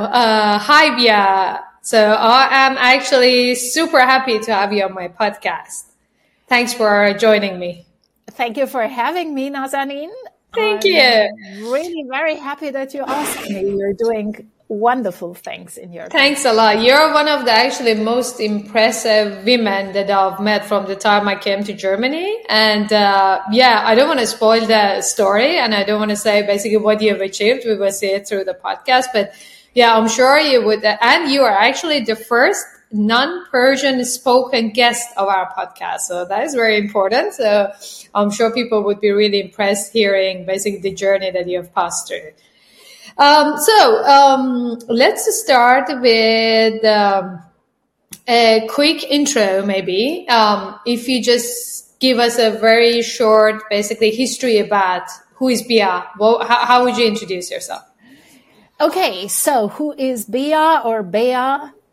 Uh, hi, Bea. So I am actually super happy to have you on my podcast. Thanks for joining me. Thank you for having me, Nazanin. Thank I'm you. Really very happy that you asked me. You're doing wonderful things in your Thanks a lot. You're one of the actually most impressive women that I've met from the time I came to Germany. And uh, yeah, I don't want to spoil the story and I don't want to say basically what you've achieved. We will see it through the podcast. But yeah, I'm sure you would. And you are actually the first non-Persian spoken guest of our podcast. So that is very important. So I'm sure people would be really impressed hearing basically the journey that you have passed through. Um, so um, let's start with um, a quick intro, maybe. Um, if you just give us a very short, basically, history about who is Bea. Well, how, how would you introduce yourself? Okay, so who is Bea or Bea?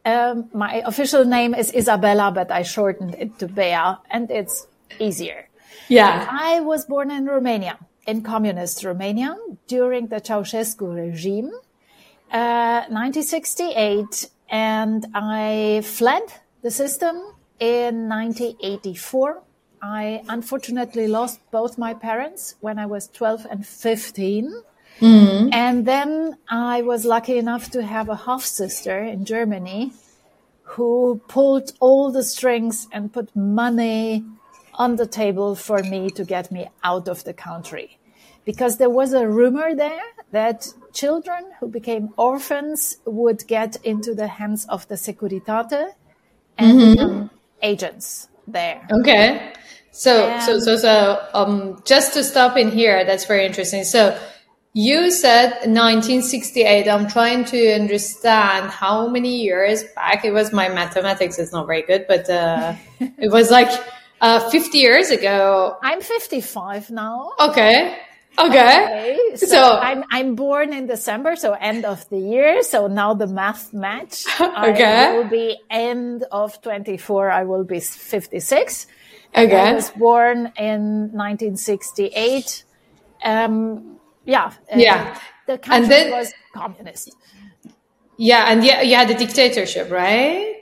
Um, my official name is Isabella, but I shortened it to Bea, and it's easier. Yeah. I was born in Romania, in communist Romania, during the Ceausescu regime, uh, 1968, and I fled the system in 1984. I unfortunately lost both my parents when I was 12 and 15. And then I was lucky enough to have a half sister in Germany who pulled all the strings and put money on the table for me to get me out of the country. Because there was a rumor there that children who became orphans would get into the hands of the Securitate and become agents there. Okay. So, so, so, so, um, just to stop in here, that's very interesting. So, you said 1968. I'm trying to understand how many years back. It was my mathematics is not very good, but uh, it was like uh, 50 years ago. I'm 55 now. Okay. Okay. Okay, so, So- I'm I'm born in December, so end of the year. So now the math match. Okay. I will be end of 24. I will be 56. And Okay. I was born in 1968. Um, yeah. Yeah. The country then- was communist. Yeah. And yeah, you had the dictatorship, right?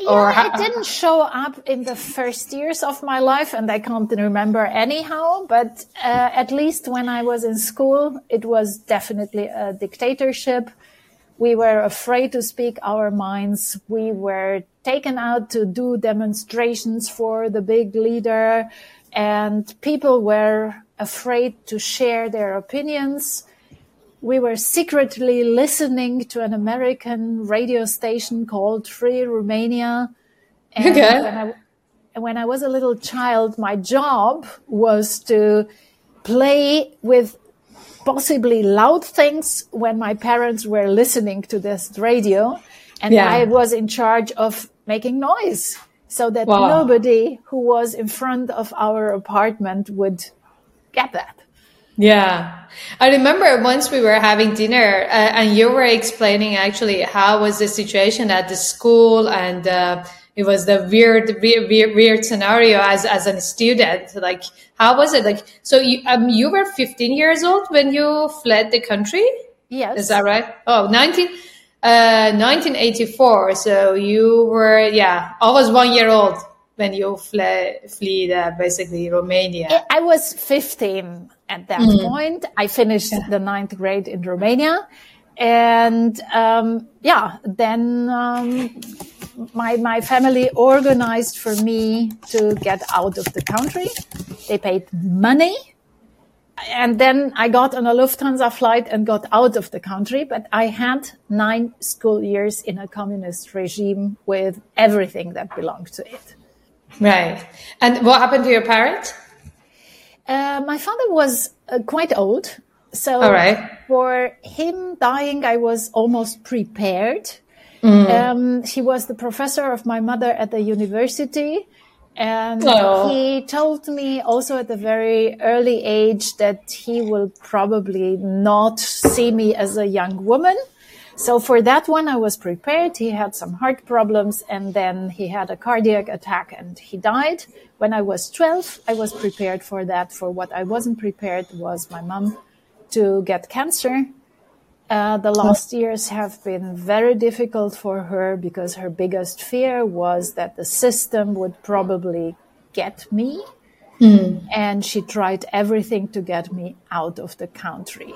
Yeah, Or how- it didn't show up in the first years of my life, and I can't remember anyhow. But uh, at least when I was in school, it was definitely a dictatorship. We were afraid to speak our minds. We were taken out to do demonstrations for the big leader, and people were afraid to share their opinions we were secretly listening to an American radio station called Free Romania. And Okay. when, I, when I was a little child, my job was to play with possibly loud things when my parents were listening to this radio. And Yeah. I was in charge of making noise so that Wow. nobody who was in front of our apartment would get that. Yeah. I remember once we were having dinner uh, and you were explaining actually how was the situation at the school and uh, it was the weird, weird, weird, scenario as, as a student. Like, how was it? Like, so you, um, you were 15 years old when you fled the country? Yes. Is that right? Oh, 19, uh, 1984. So you were, yeah, I was one year old when you fled, fled uh, basically Romania. I was 15 at that mm. point. I finished yeah. the ninth grade in Romania. And um, yeah, then um, my my family organized for me to get out of the country. They paid money, and then I got on a Lufthansa flight and got out of the country. But I had nine school years in a communist regime with everything that belonged to it. Right. And what happened to your parents? Uh, my father was uh, quite old. So for him dying, I was almost prepared. Mm. Um, he was the professor of my mother at the university. And oh. he told me also at a very early age that he will probably not see me as a young woman. So for that one, I was prepared. He had some heart problems and then he had a cardiac attack and he died. When I was 12, I was prepared for that. For what I wasn't prepared was my mom to get cancer. Uh, the last years have been very difficult for her because her biggest fear was that the system would probably get me. Mm. And she tried everything to get me out of the country.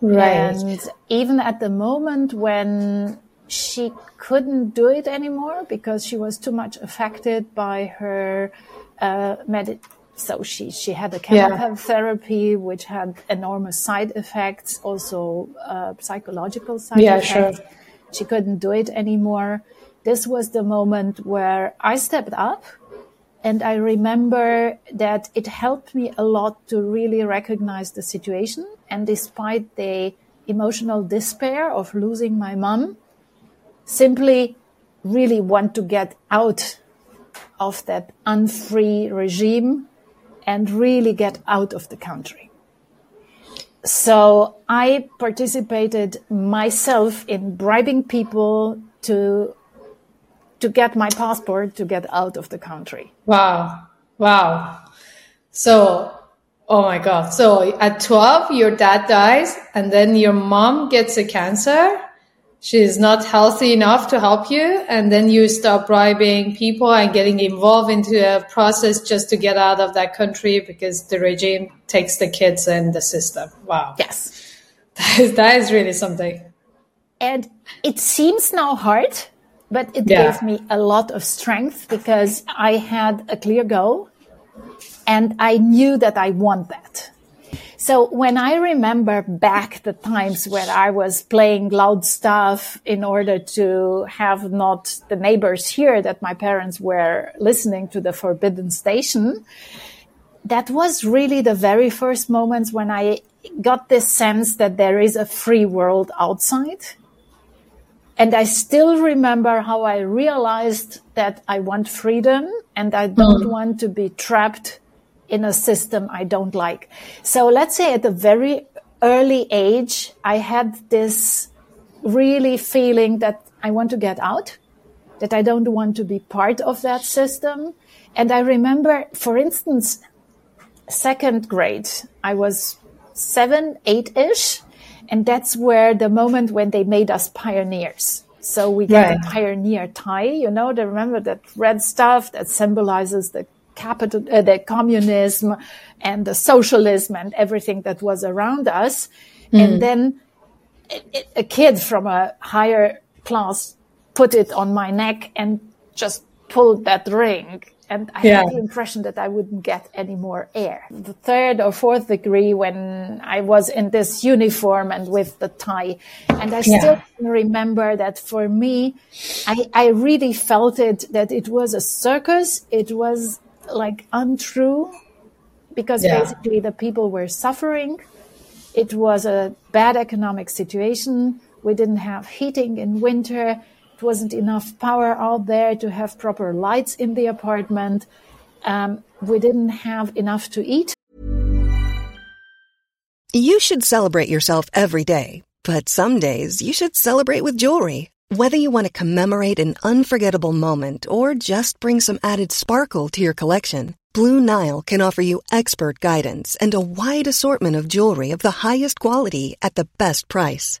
Right. And even at the moment when she couldn't do it anymore because she was too much affected by her uh, med- so she she had a chemotherapy yeah. which had enormous side effects, also uh, psychological side yeah, effects. Sure. She couldn't do it anymore. This was the moment where I stepped up and I remember that it helped me a lot to really recognize the situation. And despite the emotional despair of losing my mom, simply really want to get out of that unfree regime and really get out of the country. So I participated myself in bribing people to to get my passport to get out of the country. Wow. Wow. So, oh my God. So at 12, your dad dies and then your mom gets a cancer. She's not healthy enough to help you. And then you start bribing people and getting involved into a process just to get out of that country because the regime takes the kids and the system. Wow. Yes. That is, that is really something. And it seems now hard but it yeah. gave me a lot of strength because I had a clear goal and I knew that I want that. So when I remember back the times when I was playing loud stuff in order to have not the neighbors hear that my parents were listening to the forbidden station, that was really the very first moments when I got this sense that there is a free world outside and I still remember how I realized that I want freedom and I don't mm. want to be trapped in a system I don't like. So let's say at a very early age, I had this really feeling that I want to get out, that I don't want to be part of that system. And I remember, for instance, second grade, I was seven, eight ish. And that's where the moment when they made us pioneers. So we get right. a pioneer tie, you know, to remember that red stuff that symbolizes the capital, uh, the communism and the socialism and everything that was around us. Mm. And then a kid from a higher class put it on my neck and just pulled that ring and I yeah. had the impression that I wouldn't get any more air. The third or fourth degree when I was in this uniform and with the tie. And I yeah. still remember that for me, I, I really felt it that it was a circus. It was like untrue because yeah. basically the people were suffering. It was a bad economic situation. We didn't have heating in winter wasn't enough power out there to have proper lights in the apartment. Um, we didn't have enough to eat. You should celebrate yourself every day, but some days you should celebrate with jewelry. Whether you want to commemorate an unforgettable moment or just bring some added sparkle to your collection, Blue Nile can offer you expert guidance and a wide assortment of jewelry of the highest quality at the best price.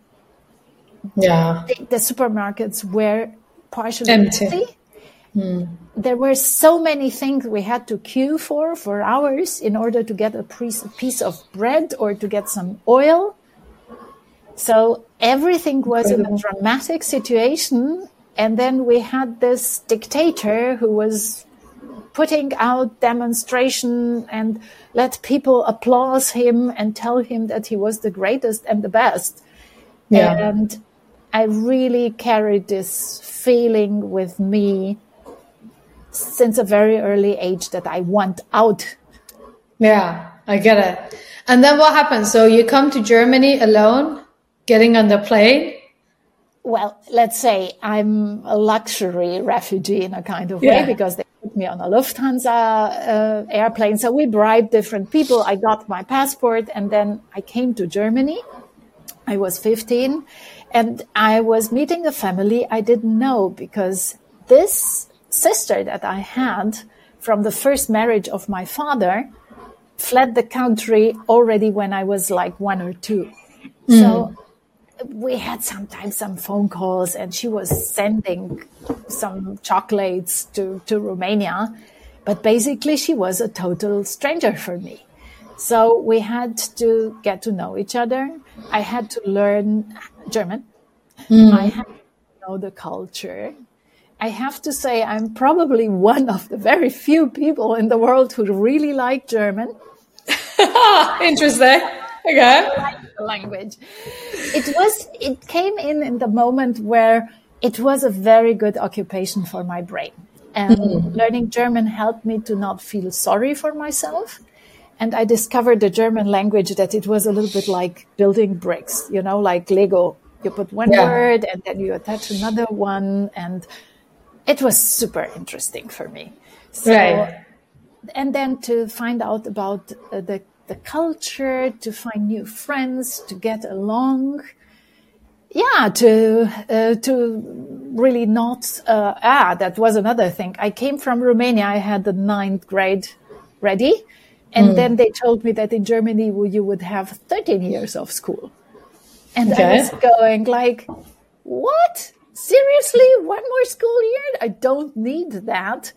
Yeah. the, the supermarkets were partially Empty. empty. Hmm. There were so many things we had to queue for for hours in order to get a piece, piece of bread or to get some oil. So everything was in a dramatic situation. And then we had this dictator who was putting out demonstration and let people applaud him and tell him that he was the greatest and the best. Yeah. And I really carried this feeling with me since a very early age that I want out. Yeah, I get it. And then what happens? So you come to Germany alone, getting on the plane. Well, let's say I'm a luxury refugee in a kind of Yeah. way because they put me on a Lufthansa uh, airplane. So we bribed different people. I got my passport and then I came to Germany. I was 15 and I was meeting a family I didn't know because this sister that I had from the first marriage of my father fled the country already when I was like one or two. Mm. So we had sometimes some phone calls and she was sending some chocolates to, to Romania. But basically she was a total stranger for me. So we had to get to know each other. I had to learn German. Hmm. I had to know the culture. I have to say I'm probably one of the very few people in the world who really like German. Interesting. Okay. the language. It was, it came in in the moment where it was a very good occupation for my brain. And hmm. learning German helped me to not feel sorry for myself. And I discovered the German language that it was a little bit like building bricks, you know, like Lego. You put one Yeah. word and then you attach another one. And it was super interesting for me. So, Right. and then to find out about uh, the the culture, to find new friends, to get along. Yeah, to uh, to really not. Uh, ah, that was another thing. I came from Romania. I had the ninth grade ready, and mm. then they told me that in Germany you would have thirteen years of school, and I was going like, what? Seriously, one more school year? I don't need that.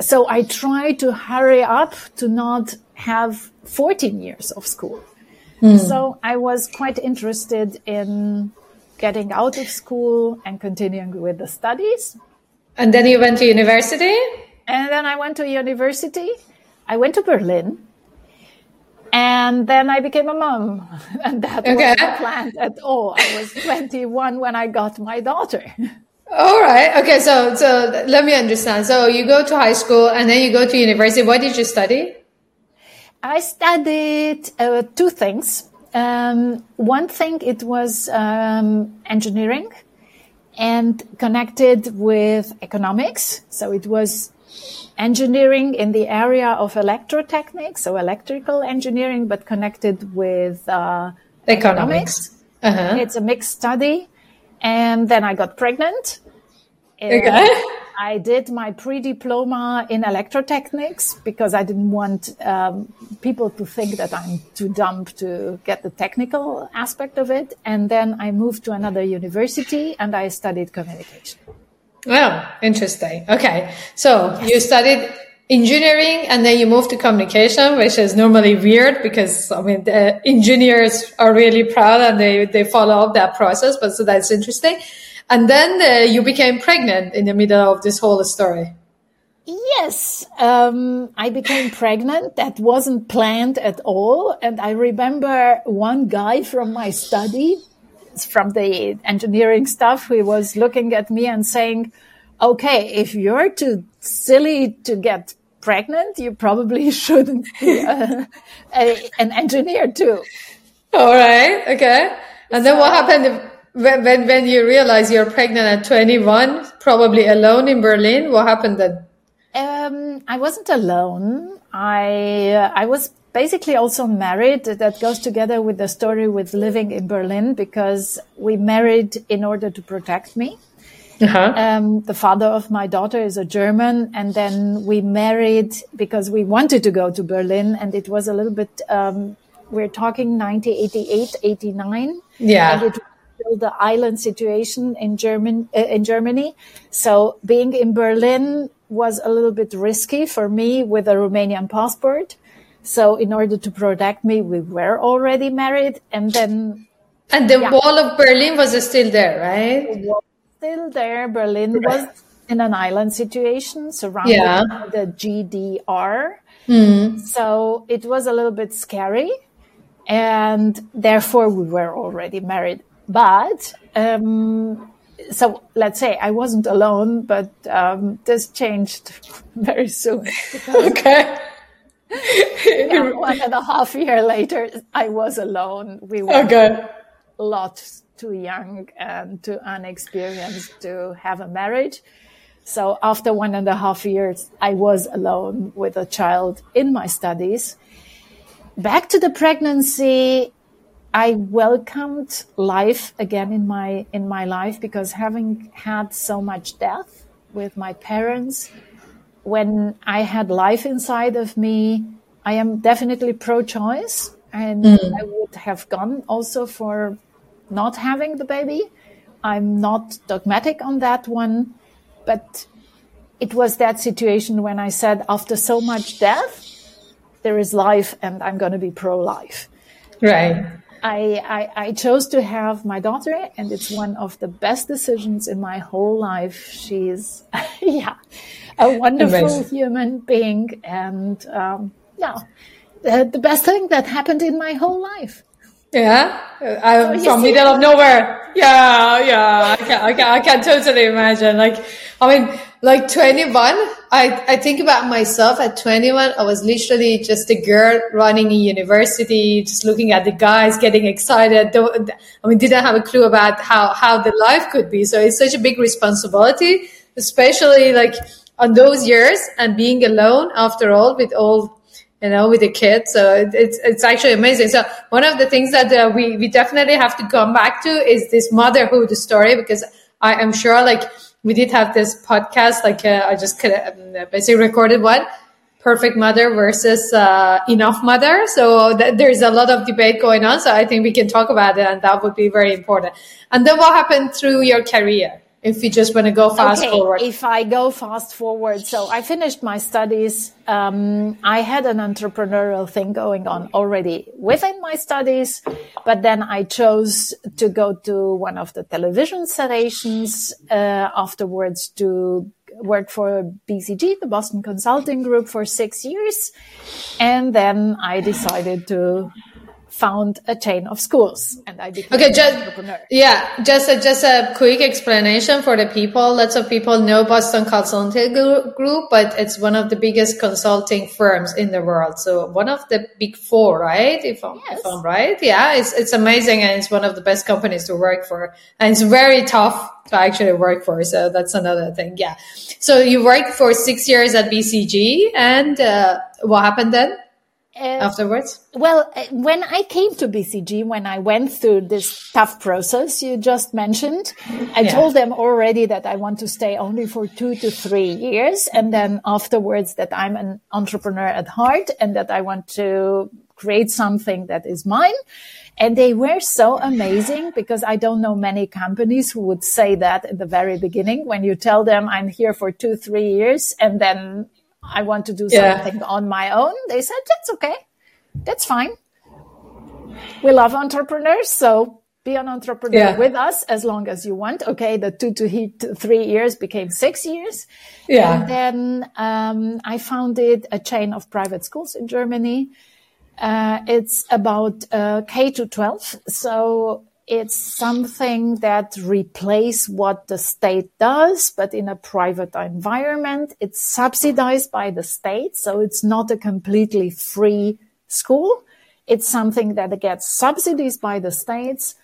So I try to hurry up to not have 14 years of school. Hmm. So I was quite interested in getting out of school and continuing with the studies. And then you went to university? And then I went to university. I went to Berlin. And then I became a mom. And that Okay. wasn't planned at all. I was 21 when I got my daughter. All right. Okay. So, so let me understand. So you go to high school and then you go to university. What did you study? I studied uh, two things. Um, one thing, it was um, engineering and connected with economics. So it was engineering in the area of electrotechnics, so electrical engineering, but connected with uh, Economics. Uh-huh. It's a mixed study. And then I got pregnant. Okay. I did my pre-diploma in electrotechnics because I didn't want um, people to think that I'm too dumb to get the technical aspect of it. And then I moved to another university and I studied communication. Oh, interesting. Okay. So you studied engineering and then you moved to communication, which is normally weird because I mean the engineers are really proud and they they follow up that process. But so that's interesting. And then uh, you became pregnant in the middle of this whole story. Yes, um, I became pregnant. That wasn't planned at all. And I remember one guy from my study, from the engineering stuff, who was looking at me and saying, okay, if you're too silly to get pregnant, you probably shouldn't be a, a, an engineer too. All right. Okay. And then what happened when, when, when you realize you're pregnant at 21, probably alone in Berlin? What happened then? Um, I wasn't alone. I uh, I was basically also married. That goes together with the story with living in Berlin because we married in order to protect me. Uh-huh. Um, the father of my daughter is a German, and then we married because we wanted to go to Berlin, and it was a little bit. Um, we're talking 1988, 89. Yeah. And it was the island situation in German uh, in Germany. So being in Berlin was a little bit risky for me with a Romanian passport. So in order to protect me, we were already married, and then. And the yeah. wall of Berlin was still there, right? still there. Berlin was in an island situation surrounded yeah. by the GDR. Mm. So it was a little bit scary. And therefore, we were already married. But um, so let's say I wasn't alone, but um, this changed very soon. okay. yeah, one and a half year later, I was alone. We were okay. a lot too young and too unexperienced to have a marriage. So after one and a half years, I was alone with a child in my studies. Back to the pregnancy, I welcomed life again in my in my life because having had so much death with my parents, when I had life inside of me, I am definitely pro-choice, and mm. I would have gone also for not having the baby. I'm not dogmatic on that one, but it was that situation when I said, after so much death, there is life and I'm going to be pro life. Right. I, I, I, chose to have my daughter and it's one of the best decisions in my whole life. She's, yeah, a wonderful Amazing. human being and, um, yeah, the, the best thing that happened in my whole life. Yeah, I'm so from middle of nowhere. Yeah, yeah, I can, I can, I can totally imagine. Like, I mean, like 21, I, I think about myself at 21. I was literally just a girl running a university, just looking at the guys, getting excited. I mean, didn't have a clue about how, how the life could be. So it's such a big responsibility, especially like on those years and being alone after all with all you know, with the kids. So it's, it's actually amazing. So one of the things that uh, we, we definitely have to come back to is this motherhood story because I am sure like we did have this podcast, like uh, I just could um, basically recorded one perfect mother versus uh, enough mother. So th- there's a lot of debate going on. So I think we can talk about it and that would be very important. And then what happened through your career? If you just want to go fast okay, forward? If I go fast forward, so I finished my studies. Um, I had an entrepreneurial thing going on already within my studies, but then I chose to go to one of the television stations uh, afterwards to work for BCG, the Boston Consulting Group, for six years, and then I decided to found a chain of schools and I became okay, just, entrepreneur. Yeah, just a, just a quick explanation for the people. Lots of people know Boston Consulting Group, but it's one of the biggest consulting firms in the world. So one of the big four, right? If I'm, yes. if I'm right. Yeah, it's, it's amazing and it's one of the best companies to work for. And it's very tough to actually work for. So that's another thing. Yeah. So you worked for six years at BCG and uh, what happened then? Uh, afterwards? Well, uh, when I came to BCG, when I went through this tough process you just mentioned, I yeah. told them already that I want to stay only for two to three years. And then afterwards that I'm an entrepreneur at heart and that I want to create something that is mine. And they were so amazing because I don't know many companies who would say that at the very beginning when you tell them I'm here for two, three years and then I want to do Yeah. something on my own. They said, that's okay. That's fine. We love entrepreneurs. So be an entrepreneur Yeah. with us as long as you want. Okay. The two to three years became six years. Yeah. And then, um, I founded a chain of private schools in Germany. Uh, it's about uh, K to 12. So it's something that replace what the state does, but in a private environment. It's subsidized by the state. So it's not a completely free school. It's something that gets subsidies by the states,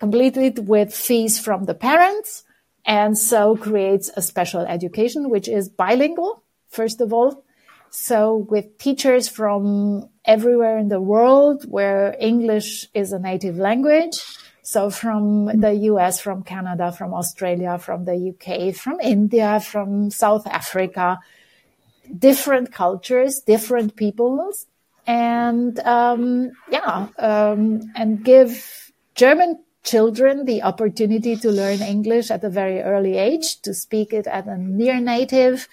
completely with fees from the parents. And so creates a special education, which is bilingual, first of all. So with teachers from everywhere in the world where English is a native language. So from the US, from Canada, from Australia, from the UK, from India, from South Africa, different cultures, different peoples, and um, yeah, um, and give German children the opportunity to learn English at a very early age, to speak it at a near native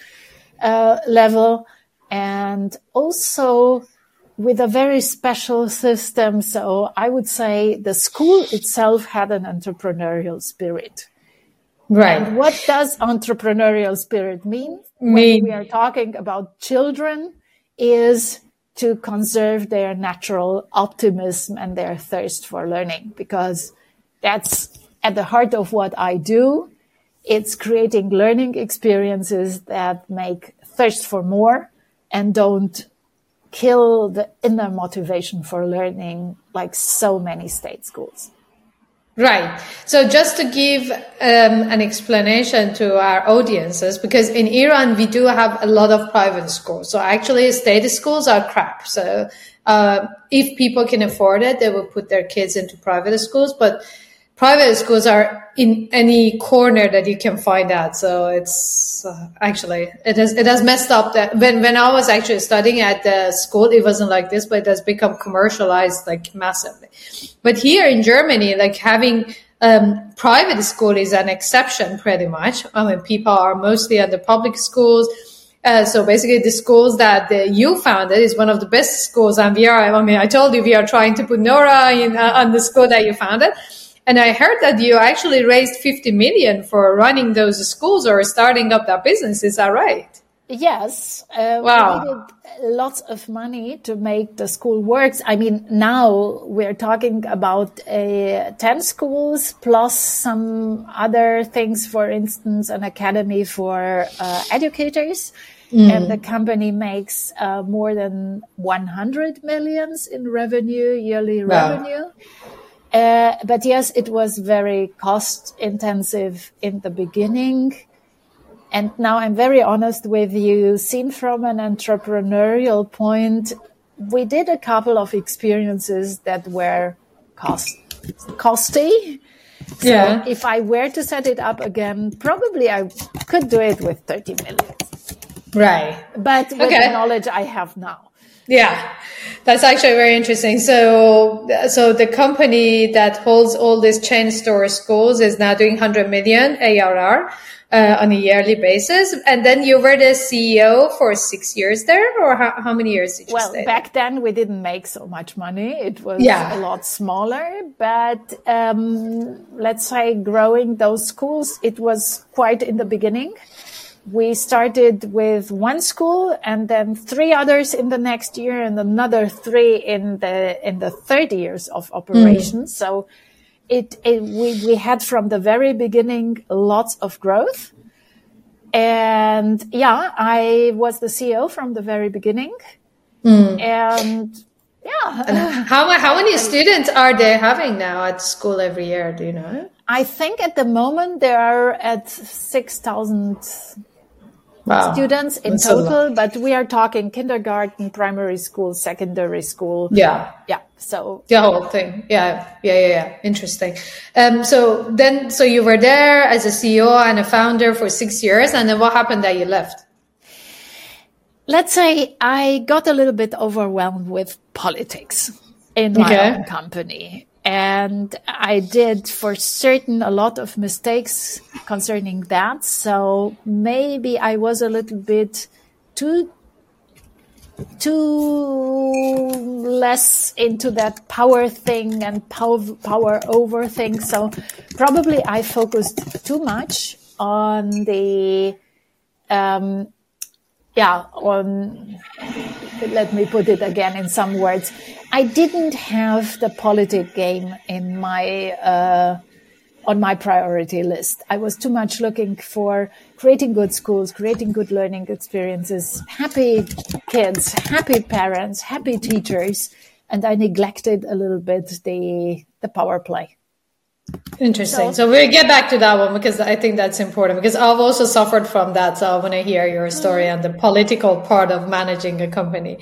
uh, level, and also with a very special system. So I would say the school itself had an entrepreneurial spirit. Right. And what does entrepreneurial spirit mean? Mean- When we are talking about children is to conserve their natural optimism and their thirst for learning because that's at the heart of what I do. It's creating learning experiences that make thirst for more and don't kill the inner motivation for learning like so many state schools. Right. So just to give um, an explanation to our audiences, because in Iran we do have a lot of private schools. So actually, state schools are crap. So uh, if people can afford it, they will put their kids into private schools. But private schools are in any corner that you can find out. So it's uh, actually it has it has messed up that when when I was actually studying at the school, it wasn't like this, but it has become commercialized like massively. But here in Germany, like having um, private school is an exception pretty much. I mean, people are mostly at the public schools. Uh, so basically the schools that uh, you founded is one of the best schools. And we are, I mean, I told you we are trying to put Nora in uh, on the school that you founded. And I heard that you actually raised 50 million for running those schools or starting up that business. Is that right? Yes. Uh, Wow. We needed lots of money to make the school works. I mean, now we're talking about uh, 10 schools plus some other things, for instance, an academy for uh, educators. And the company makes uh, more than 100 millions in revenue, yearly Wow. revenue. Uh, but yes, it was very cost intensive in the beginning. And now I'm very honest with you. Seen from an entrepreneurial point, we did a couple of experiences that were cost costly. Yeah. If I were to set it up again, probably I could do it with 30 million. Right. But with Okay. the knowledge I have now. Yeah, that's actually very interesting. So, so the company that holds all these chain store schools is now doing 100 million ARR uh, on a yearly basis. And then you were the CEO for six years there, or how, how many years did you Well, back then we didn't make so much money. It was Yeah. a lot smaller, but um, let's say growing those schools, it was quite in the beginning. We started with one school and then three others in the next year and another three in the, in the third years of operation. Mm. So it, it we, we had from the very beginning lots of growth. And yeah, I was the CEO from the very beginning. Mm. And yeah, how, how many students are they having now at school every year? Do you know? I think at the moment there are at 6,000 Wow. students in That's total, but we are talking kindergarten, primary school, secondary school. Yeah. Yeah. So The whole thing. Yeah. Yeah. Yeah. Yeah. Interesting. Um, so then, so you were there as a CEO and a founder for six years. And then what happened that you left? let's say I got a little bit overwhelmed with politics in my Okay. own company. And I did for certain a lot of mistakes concerning that. So maybe I was a little bit too too less into that power thing and power power over thing. So probably I focused too much on the um, yeah on let me put it again in some words. I didn't have the politic game in my uh, on my priority list. I was too much looking for creating good schools, creating good learning experiences, happy kids, happy parents, happy teachers, and I neglected a little bit the the power play. Interesting. So, so we'll get back to that one because I think that's important because I've also suffered from that. So I want to hear your story and the political part of managing a company.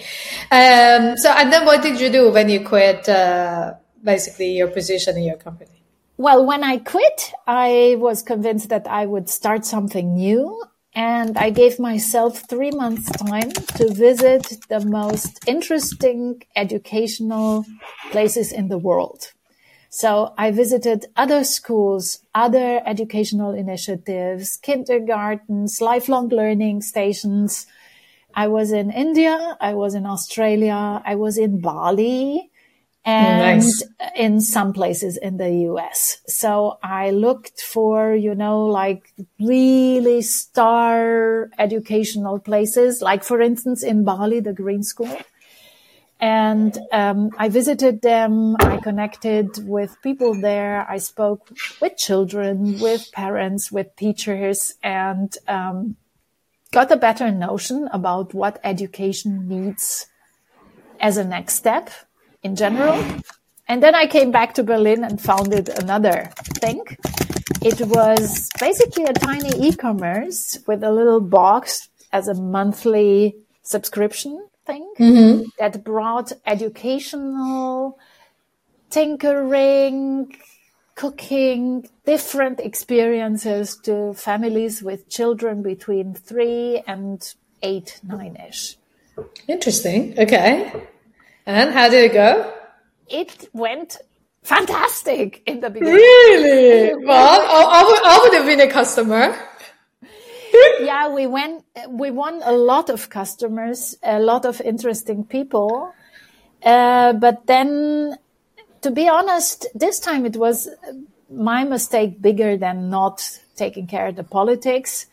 Um, so, and then what did you do when you quit, uh, basically your position in your company? Well, when I quit, I was convinced that I would start something new. And I gave myself three months time to visit the most interesting educational places in the world. So I visited other schools, other educational initiatives, kindergartens, lifelong learning stations. I was in India. I was in Australia. I was in Bali and nice. in some places in the US. So I looked for, you know, like really star educational places, like for instance in Bali, the Green School. And um, I visited them. I connected with people there. I spoke with children, with parents, with teachers, and um, got a better notion about what education needs as a next step in general. And then I came back to Berlin and founded another thing. It was basically a tiny e-commerce with a little box as a monthly subscription mm-hmm. that brought educational tinkering, cooking, different experiences to families with children between three and eight, nine ish. Interesting. Okay. And how did it go? It went fantastic in the beginning. Really? Well, I, I, would, I would have been a customer. yeah, we went, we won a lot of customers, a lot of interesting people. Uh, but then, to be honest, this time it was my mistake bigger than not taking care of the politics.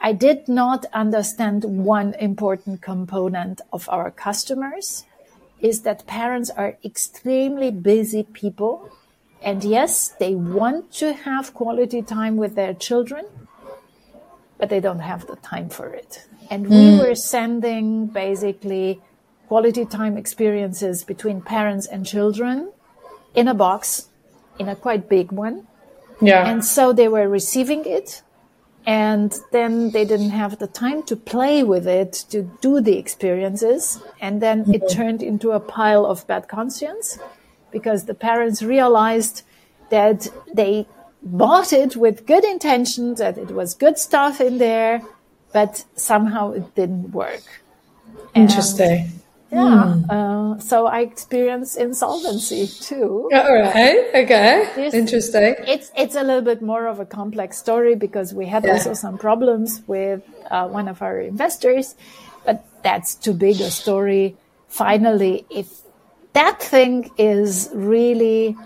I did not understand one important component of our customers is that parents are extremely busy people. And yes, they want to have quality time with their children, but they don't have the time for it. And we mm. were sending basically quality time experiences between parents and children in a box, in a quite big one. Yeah. And so they were receiving it and then they didn't have the time to play with it to do the experiences and then it mm-hmm. turned into a pile of bad conscience because the parents realized that they bought it with good intentions that it was good stuff in there but somehow it didn't work interesting yeah. Hmm. Uh, so I experienced insolvency too. All right. Okay. Interesting. It's it's a little bit more of a complex story because we had yeah. also some problems with uh, one of our investors, but that's too big a story. Finally, if that thing is really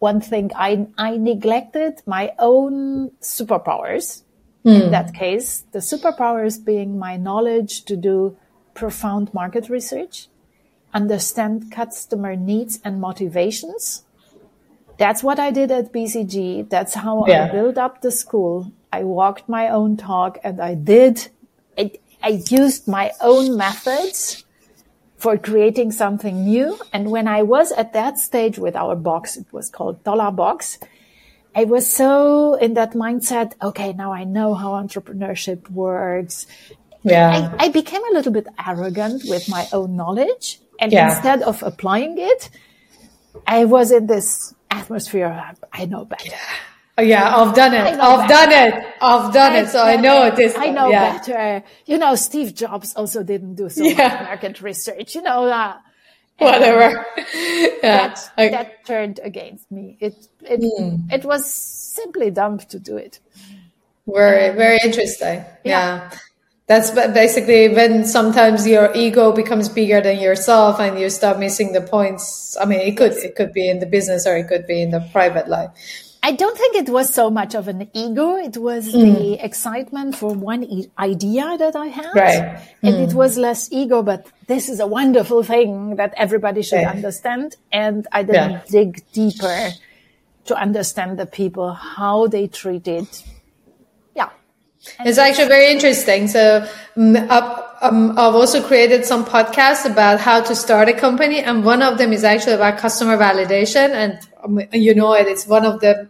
one thing I I neglected my own superpowers. In hmm. that case, the superpowers being my knowledge to do profound market research, understand customer needs and motivations. That's what I did at BCG. That's how yeah. I built up the school. I walked my own talk and I did, I, I used my own methods for creating something new. And when I was at that stage with our box, it was called Tollabox. I was so in that mindset. Okay, now I know how entrepreneurship works. Yeah. I, I, became a little bit arrogant with my own knowledge. And yeah. instead of applying it, I was in this atmosphere. I know better. Yeah. Oh, yeah, I've done it. I've better. done it. I've done I've it. So done I know it is. I know yeah. better. You know, Steve Jobs also didn't do so yeah. much market research. You know, uh, whatever. yeah. That, that turned against me. It, it, mm. it was simply dumb to do it. Very, very interesting. yeah. yeah that's basically when sometimes your ego becomes bigger than yourself and you start missing the points i mean it could it could be in the business or it could be in the private life I don't think it was so much of an ego. It was mm. the excitement for one e- idea that I had. Right. And mm. it was less ego, but this is a wonderful thing that everybody should right. understand. And I didn't yeah. dig deeper to understand the people, how they treated. Yeah. And it's actually very interesting. So um, um, I've also created some podcasts about how to start a company. And one of them is actually about customer validation. And um, you know it, it's one of the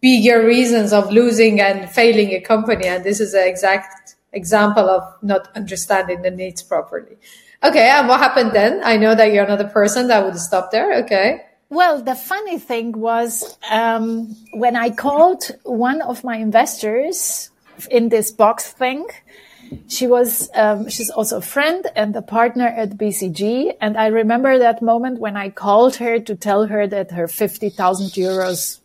bigger reasons of losing and failing a company. And this is an exact example of not understanding the needs properly. Okay. And what happened then? I know that you're another person that would stop there. Okay. Well, the funny thing was um, when I called one of my investors in this box thing, she was um, she's also a friend and a partner at BCG. And I remember that moment when I called her to tell her that her fifty thousand euros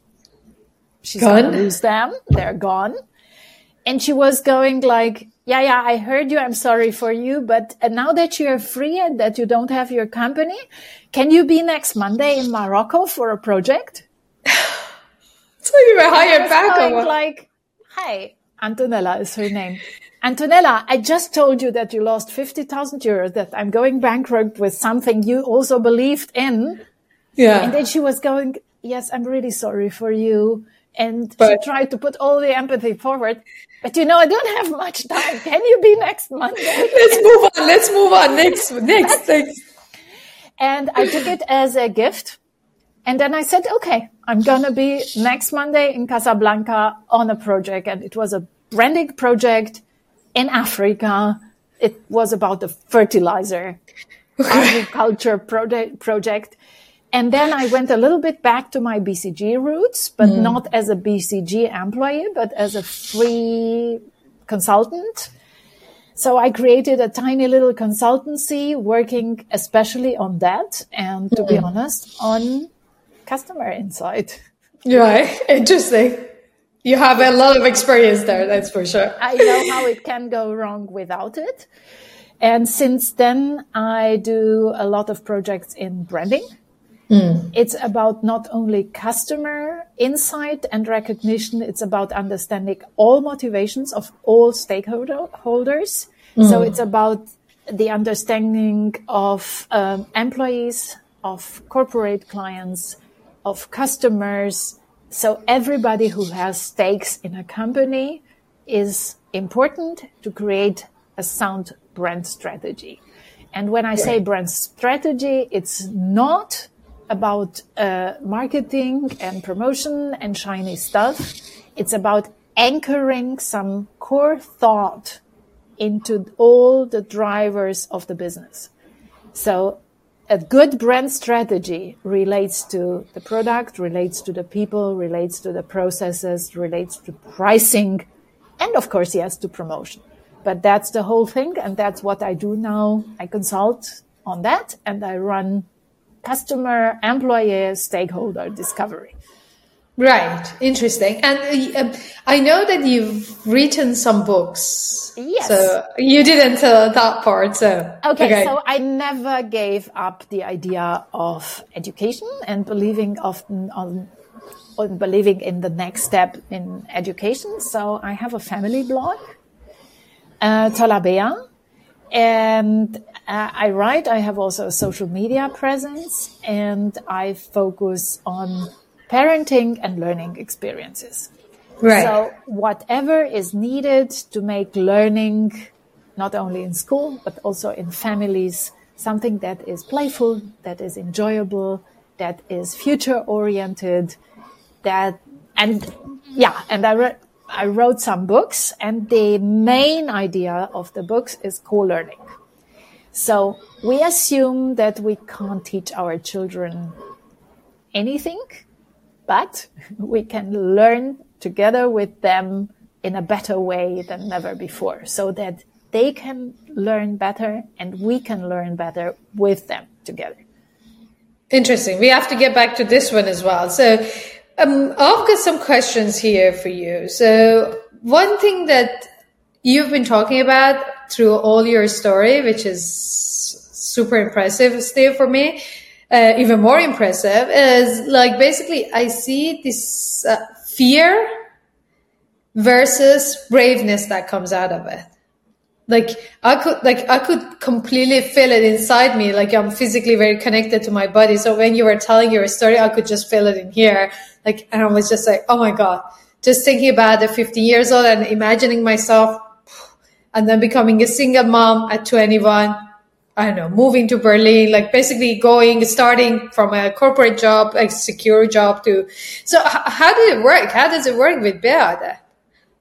she's gone. gonna lose them; they're gone. And she was going like, "Yeah, yeah, I heard you. I'm sorry for you, but uh, now that you're free and that you don't have your company, can you be next Monday in Morocco for a project?" so you were hired back. Going like, "Hi, Antonella is her name." Antonella, I just told you that you lost 50,000 euros, that I'm going bankrupt with something you also believed in. Yeah. And then she was going, yes, I'm really sorry for you. And but, she tried to put all the empathy forward. But you know, I don't have much time. Can you be next Monday? Let's move on. Let's move on. Next, next, next. And I took it as a gift. And then I said, okay, I'm going to be next Monday in Casablanca on a project. And it was a branding project in Africa. It was about the fertilizer agriculture project, project. And then I went a little bit back to my BCG roots, but mm. not as a BCG employee, but as a free consultant. So I created a tiny little consultancy working especially on that. And to mm. be honest, on customer insight. Right. Interesting. You have a lot of experience there, that's for sure. I know how it can go wrong without it. And since then, I do a lot of projects in branding. Mm. It's about not only customer insight and recognition, it's about understanding all motivations of all stakeholders. Mm. So it's about the understanding of um, employees, of corporate clients, of customers, so everybody who has stakes in a company is important to create a sound brand strategy. And when I right. say brand strategy, it's not about uh, marketing and promotion and shiny stuff. It's about anchoring some core thought into all the drivers of the business. So a good brand strategy relates to the product, relates to the people, relates to the processes, relates to pricing, and of course, yes, to promotion. But that's the whole thing. And that's what I do now. I consult on that and I run customer, employee, stakeholder discovery. Right. Interesting. And uh, I know that you've written some books. Yes. So you didn't tell that part. So okay, okay. So I never gave up the idea of education and believing often on, on believing in the next step in education. So I have a family blog, uh, Tollabea, and uh, I write. I have also a social media presence, and I focus on parenting and learning experiences. Right. So whatever is needed to make learning not only in school but also in families something that is playful, that is enjoyable, that is future oriented, that and yeah, and I re- I wrote some books and the main idea of the books is co-learning. So we assume that we can't teach our children anything but we can learn together with them in a better way than never before so that they can learn better and we can learn better with them together. Interesting. We have to get back to this one as well. So, um, I've got some questions here for you. So, one thing that you've been talking about through all your story, which is super impressive still for me, uh, even more impressive is like basically I see this uh, fear versus braveness that comes out of it. Like I could, like I could completely feel it inside me. Like I'm physically very connected to my body. So when you were telling your story, I could just feel it in here. Like, and I was just like, oh my God, just thinking about the 15 years old and imagining myself and then becoming a single mom at 21 I don't know, moving to Berlin, like basically going, starting from a corporate job, a secure job to. So, h- how did it work? How does it work with Beate?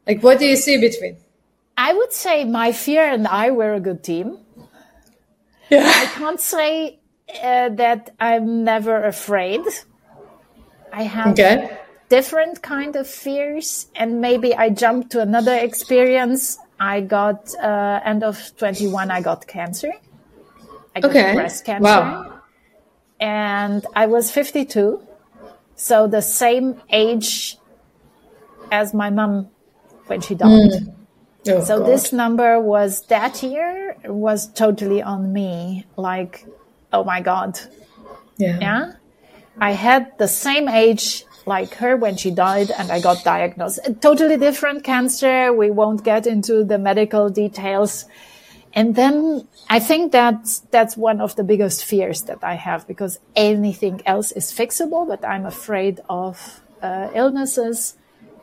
Like, what do you see between? I would say my fear and I were a good team. Yeah. I can't say uh, that I'm never afraid. I have Okay. different kind of fears, and maybe I jumped to another experience. I got uh, end of 21. I got cancer. I got Okay. breast cancer, Wow. and I was 52, so the same age as my mom when she died. Mm. Oh, So God. this number was that year was totally on me. Like, oh my God. Yeah. Yeah. I had the same age like her when she died and I got diagnosed. A totally different cancer. We won't get into the medical details. And then I think that's, that's one of the biggest fears that I have because anything else is fixable, but I'm afraid of uh, illnesses.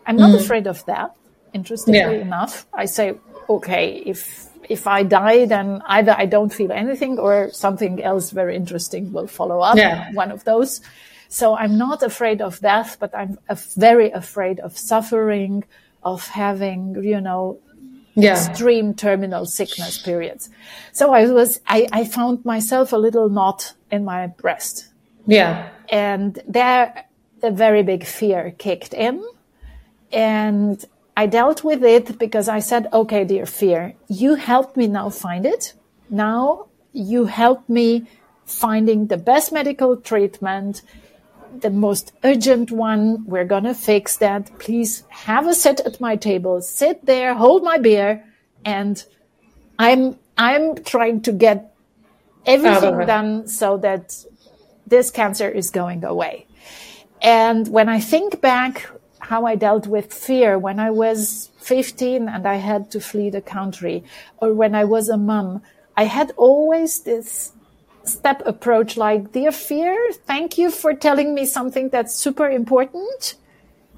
I'm not afraid of that. Interestingly Yeah. enough, I say, okay, if if I die, then either I don't feel anything or something else very interesting will follow up. Yeah. One of those. So I'm not afraid of death, but I'm af- very afraid of suffering, of having, you know, Yeah. extreme terminal sickness periods. So I was, I, I found myself a little knot in my breast Yeah. and there a very big fear kicked in and i dealt with it because i said okay dear fear you helped me now find it now you help me finding the best medical treatment the most urgent one. We're gonna fix that. Please have a sit at my table. Sit there hold my beer and i'm i'm trying to get everything done so that this cancer is going away. And when I think back how I dealt with fear when I was 15 and I had to flee the country, or when I was a mom, I had always this step approach like, Dear fear, thank you for telling me something that's super important,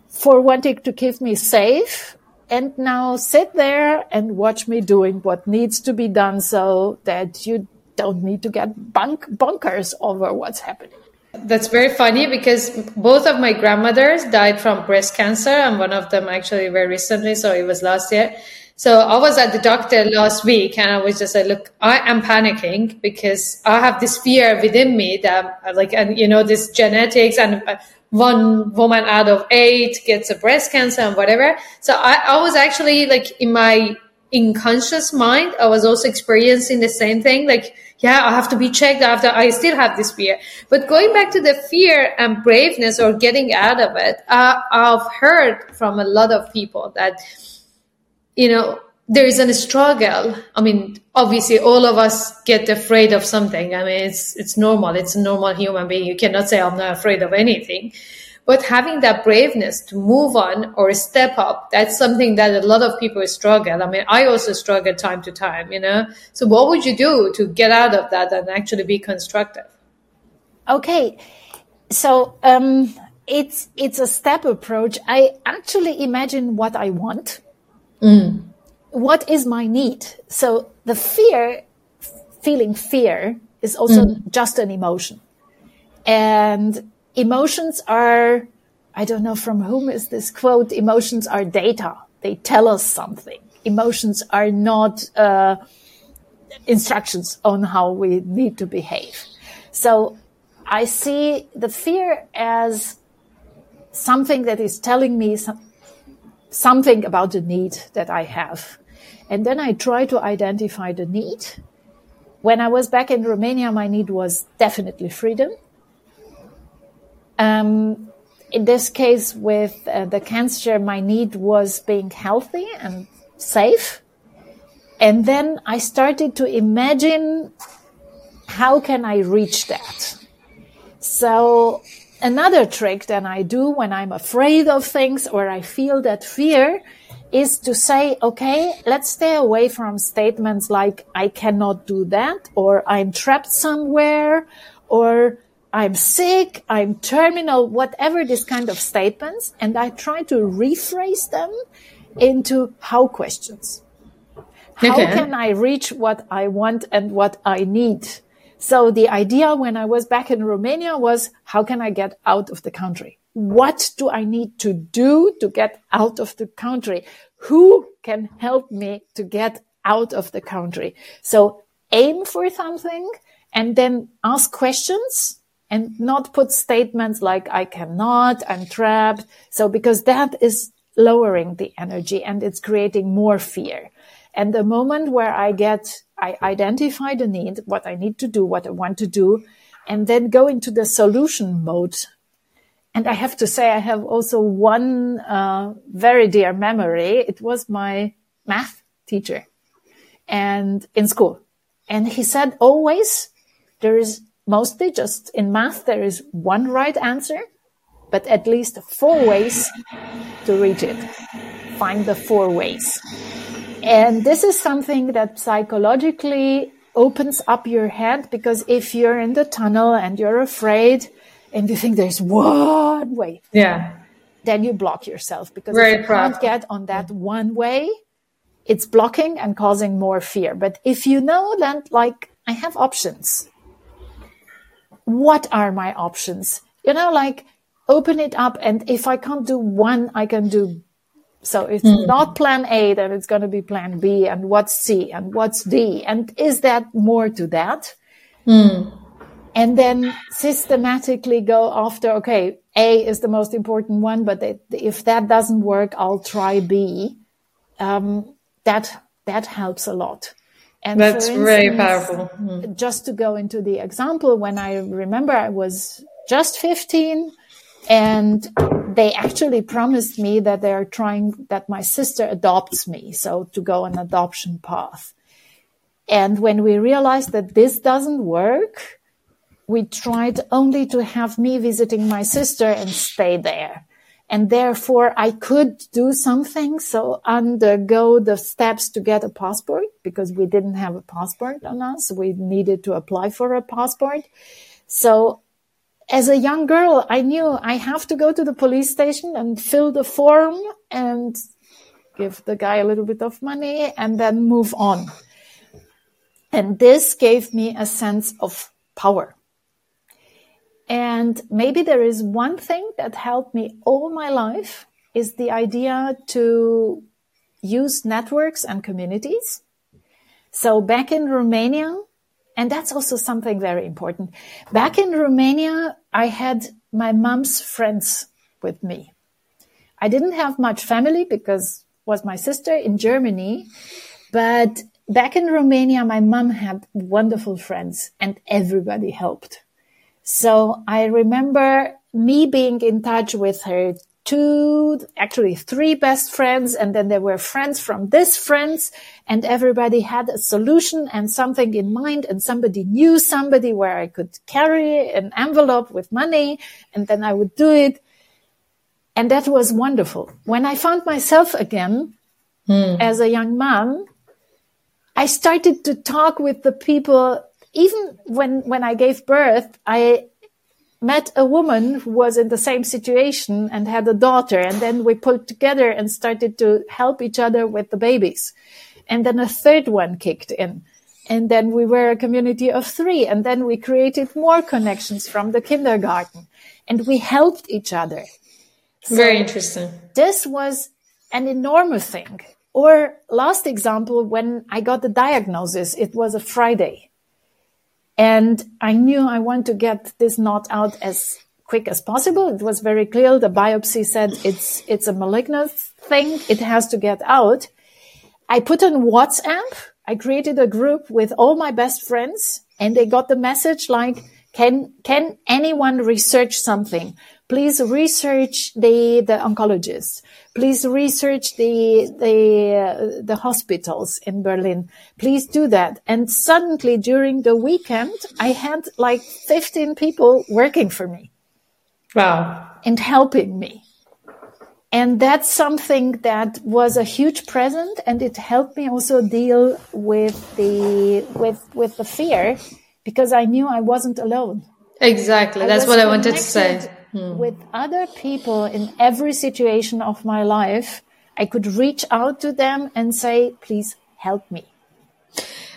for wanting to keep me safe. And now sit there and watch me doing what needs to be done so that you don't need to get bunk- bunkers over what's happening. That's very funny because both of my grandmothers died from breast cancer, and one of them actually very recently, so it was last year. So I was at the doctor last week, and I was just like, "Look, I am panicking because I have this fear within me that, like, and you know, this genetics, and uh, one woman out of eight gets a breast cancer and whatever." So I, I was actually like in my unconscious mind, I was also experiencing the same thing, like yeah, I have to be checked after I still have this fear. But going back to the fear and braveness or getting out of it, uh, I've heard from a lot of people that, you know, there is a struggle. I mean, obviously all of us get afraid of something. I mean, it's, it's normal. It's a normal human being. You cannot say I'm not afraid of anything. But having that braveness to move on or step up, that's something that a lot of people struggle. I mean, I also struggle time to time, you know? So what would you do to get out of that and actually be constructive? Okay, so um, it's it's a step approach. I actually imagine what I want. What is my need? So the fear, feeling fear, is also just an emotion, and emotions are. I don't know from whom is this quote. Emotions are data. They tell us something. Emotions are not uh, instructions on how we need to behave. So I see the fear as something that is telling me some, something about the need that I have. And then I try to identify the need. When I was back in Romania, my need was definitely freedom. Um, in this case, with uh, the cancer, my need was being healthy and safe. And then I started to imagine how can I reach that? So another trick that I do when I'm afraid of things or I feel that fear is to say, okay, let's stay away from statements like, I cannot do that, or I'm trapped somewhere, or I'm sick, I'm terminal, whatever this kind of statements. And I try to rephrase them into how questions. How Okay. can I reach what I want and what I need? So the idea when I was back in Romania was, how can I get out of the country? What do I need to do to get out of the country? Who can help me to get out of the country? So aim for something and then ask questions and not put statements like, I cannot, I'm trapped. So because that is lowering the energy and it's creating more fear. And the moment where I get, I identify the need, what I need to do, what I want to do, and then go into the solution mode. And I have to say, I have also one uh, very dear memory. It was my math teacher and in school. And he said always there is mostly just in math, there is one right answer, but at least four ways to reach it. Find the four ways. And this is something that psychologically opens up your head because if you're in the tunnel and you're afraid and you think there's one way, Yeah. then you block yourself because Very if you can't get on that one way, it's blocking and causing more fear. But if you know that, like, I have options, what are my options? You know, like, open it up. And if I can't do one, I can do. So it's hmm. not plan A, then it's going to be plan B and what's C and what's D. And is that more to that? Hmm. and then systematically go after okay a is the most important one but if that doesn't work i'll try b um, that that helps a lot and That's very instance, powerful. Hmm. just to go into the example when i remember i was just 15 and they actually promised me that they are trying that my sister adopts me so to go an adoption path and when we realized that this doesn't work, we tried only to have me visiting my sister and stay there. And therefore I could do something. So undergo the steps to get a passport because we didn't have a passport on us. We needed to apply for a passport. So as a young girl, I knew I have to go to the police station and fill the form and give the guy a little bit of money and then move on. And this gave me a sense of power. And maybe there is one thing that helped me all my life is the idea to use networks and communities. So back in Romania, and that's also something very important. Back in Romania, I had my mom's friends with me. I didn't have much family because was my sister in Germany, but back in Romania, my mom had wonderful friends and everybody helped. So I remember me being in touch with her two, actually three best friends. And then there were friends from this friends and everybody had a solution and something in mind and somebody knew somebody where I could carry an envelope with money and then I would do it. And that was wonderful. When I found myself again hmm. as a young mom, I started to talk with the people. Even when, when I gave birth, I met a woman who was in the same situation and had a daughter. And then we pulled together and started to help each other with the babies. And then a third one kicked in. And then we were a community of three. And then we created more connections from the kindergarten and we helped each other. Very interesting. This was an enormous thing. Or last example, when I got the diagnosis, it was a Friday. And I knew I want to get this knot out as quick as possible. It was very clear. The biopsy said it's, it's a malignant thing. It has to get out. I put on WhatsApp. I created a group with all my best friends and they got the message like, can, can anyone research something? Please research the, the oncologists. Please research the, the, uh, the hospitals in Berlin. Please do that. And suddenly during the weekend, I had like 15 people working for me. Wow. And helping me. And that's something that was a huge present and it helped me also deal with the, with, with the fear because I knew I wasn't alone. Exactly. I That's what I wanted to say. Hmm. With other people in every situation of my life, I could reach out to them and say, please help me.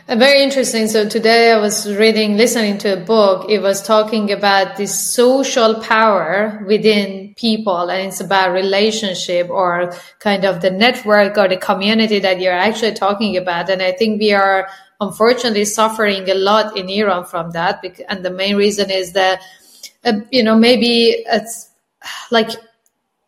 Uh, Very interesting. So today I was reading, listening to a book. It was talking about this social power within people and it's about relationship or kind of the network or the community that you're actually talking about. And I think we are unfortunately suffering a lot in Iran from that. And the main reason is that, uh, you know, maybe it's like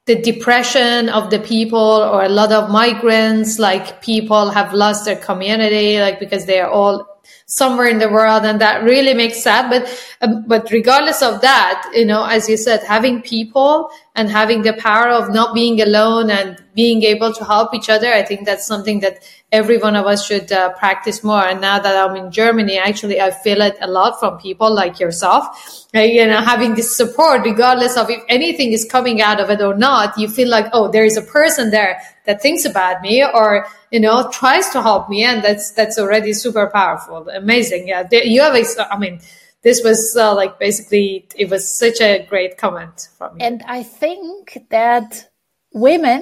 the depression of the people or a lot of migrants like people have lost their community like because they are all somewhere in the world and that really makes sad. But um, but regardless of that you know as you said having people and having the power of not being alone and being able to help each other i think that's something that every one of us should uh, practice more. And now that i'm in germany actually i feel it a lot from people like yourself. Uh, you know having this support regardless of if anything is coming out of it or not you feel like oh there is a person there that thinks about me or you know tries to help me and that's that's already super powerful amazing yeah you have i mean this was uh, like basically it was such a great comment from you And I think that women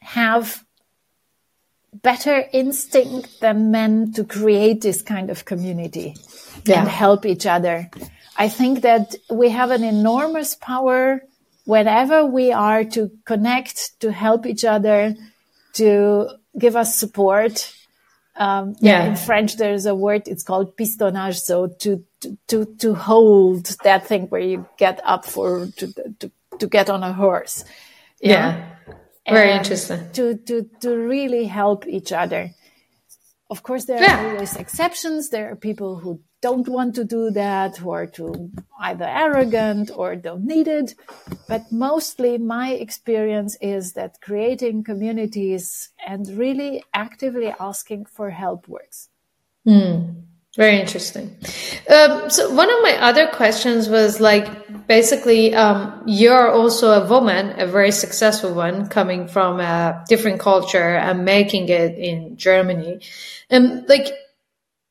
have better instinct than men to create this kind of community Yeah. and help each other. I think that we have an enormous power wherever we are to connect, to help each other, to give us support. Um, Yeah. In French, there's a word, it's called pistonnage. So to, to, to, to hold that thing where you get up for, to, to, to get on a horse. know? yeah very and interesting to to to really help each other. Of course, there Yeah. are always exceptions. There are people who don't want to do that, are too either arrogant or don't need it. But mostly, my experience is that creating communities and really actively asking for help works. Very interesting. Um, so one of my other questions was like, basically, um, you're also a woman, a very successful one, coming from a different culture and making it in Germany. And like, a-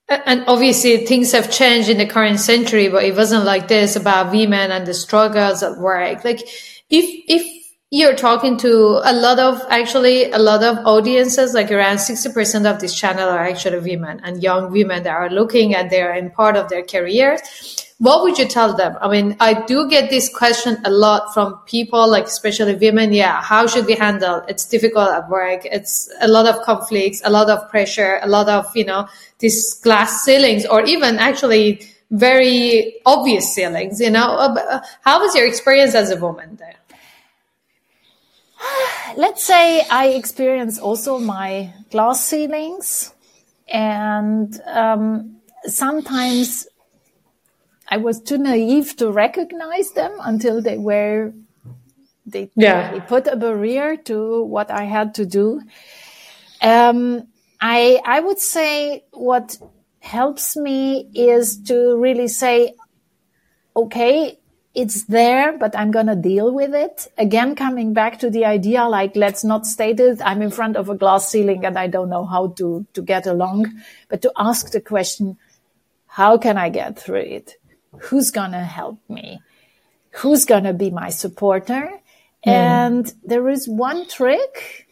and obviously things have changed in the current century, but it wasn't like this about women and the struggles at work. Like, if, if you're talking to a lot of actually a lot of audiences like around 60% of this channel are actually women and young women that are looking and they're in part of their careers what would you tell them? I mean i do get this question a lot from people like especially women. Yeah how should we handle? It's difficult at work. It's a lot of conflicts a lot of pressure a lot of you know these glass ceilings or even actually very obvious ceilings you know. How was your experience as a woman there let's say I experience also my glass ceilings, and um, sometimes I was too naive to recognize them until they were they, Yeah. they put a barrier to what I had to do. Um, I I would say what helps me is to really say, okay, it's there, but I'm going to deal with it. Again, coming back to the idea, like, let's not state it. I'm in front of a glass ceiling and I don't know how to, to get along, but to ask the question, how can I get through it? Who's going to help me? Who's going to be my supporter? Hmm. And there is one trick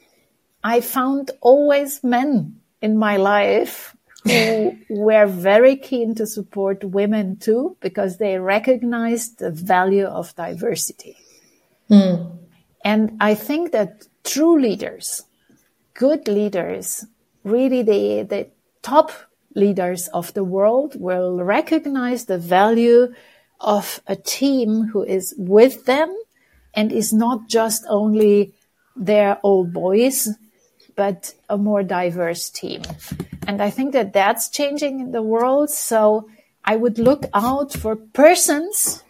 I found always men in my life who were very keen to support women too, because they recognized the value of diversity. Hmm. And I think that true leaders, good leaders, really the, the top leaders of the world will recognize the value of a team who is with them and is not just only their old boys, but a more diverse team. And I think that that's changing in the world. So I would look out for persons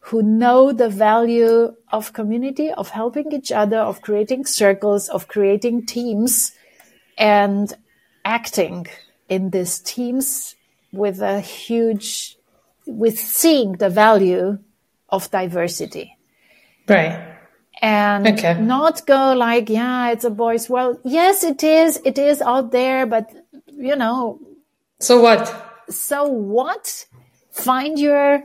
who know the value of community, of helping each other, of creating circles, of creating teams and acting in these teams with a huge, with seeing the value of diversity. Right. And Okay. not go like, yeah, it's a boys. world. yes, it is. It is out there, but you know, So what? so what? Find your,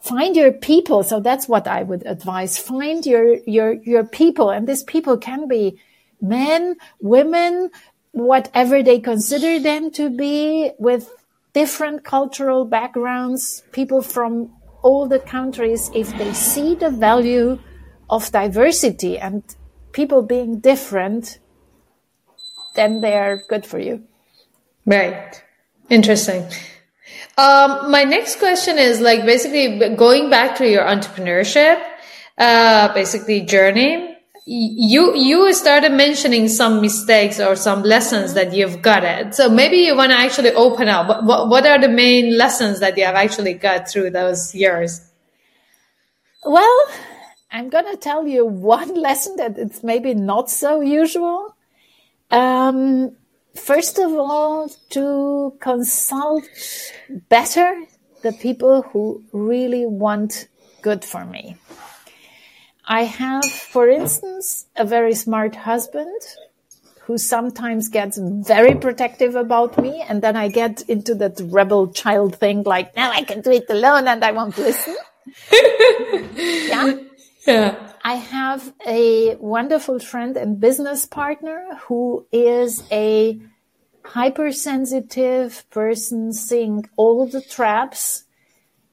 find your people. So that's what I would advise. Find your, your, your people. And these people can be men, women, whatever they consider them to be with different cultural backgrounds, people from all the countries. If they see the value of diversity and people being different, then they're good for you. Right. Interesting. Um, my next question is like basically going back to your entrepreneurship, uh, basically journey. You, you started mentioning some mistakes or some lessons that you've got it. So maybe you want to actually open up. What, what are the main lessons that you have actually got through those years? Well, I'm going to tell you one lesson that it's maybe not so usual. Um, first of all, to consult better the people who really want good for me. I have, for instance, a very smart husband who sometimes gets very protective about me. And then I get into that rebel child thing like, now I can do it alone and I won't listen. yeah. Yeah. I have a wonderful friend and business partner who is a hypersensitive person seeing all the traps.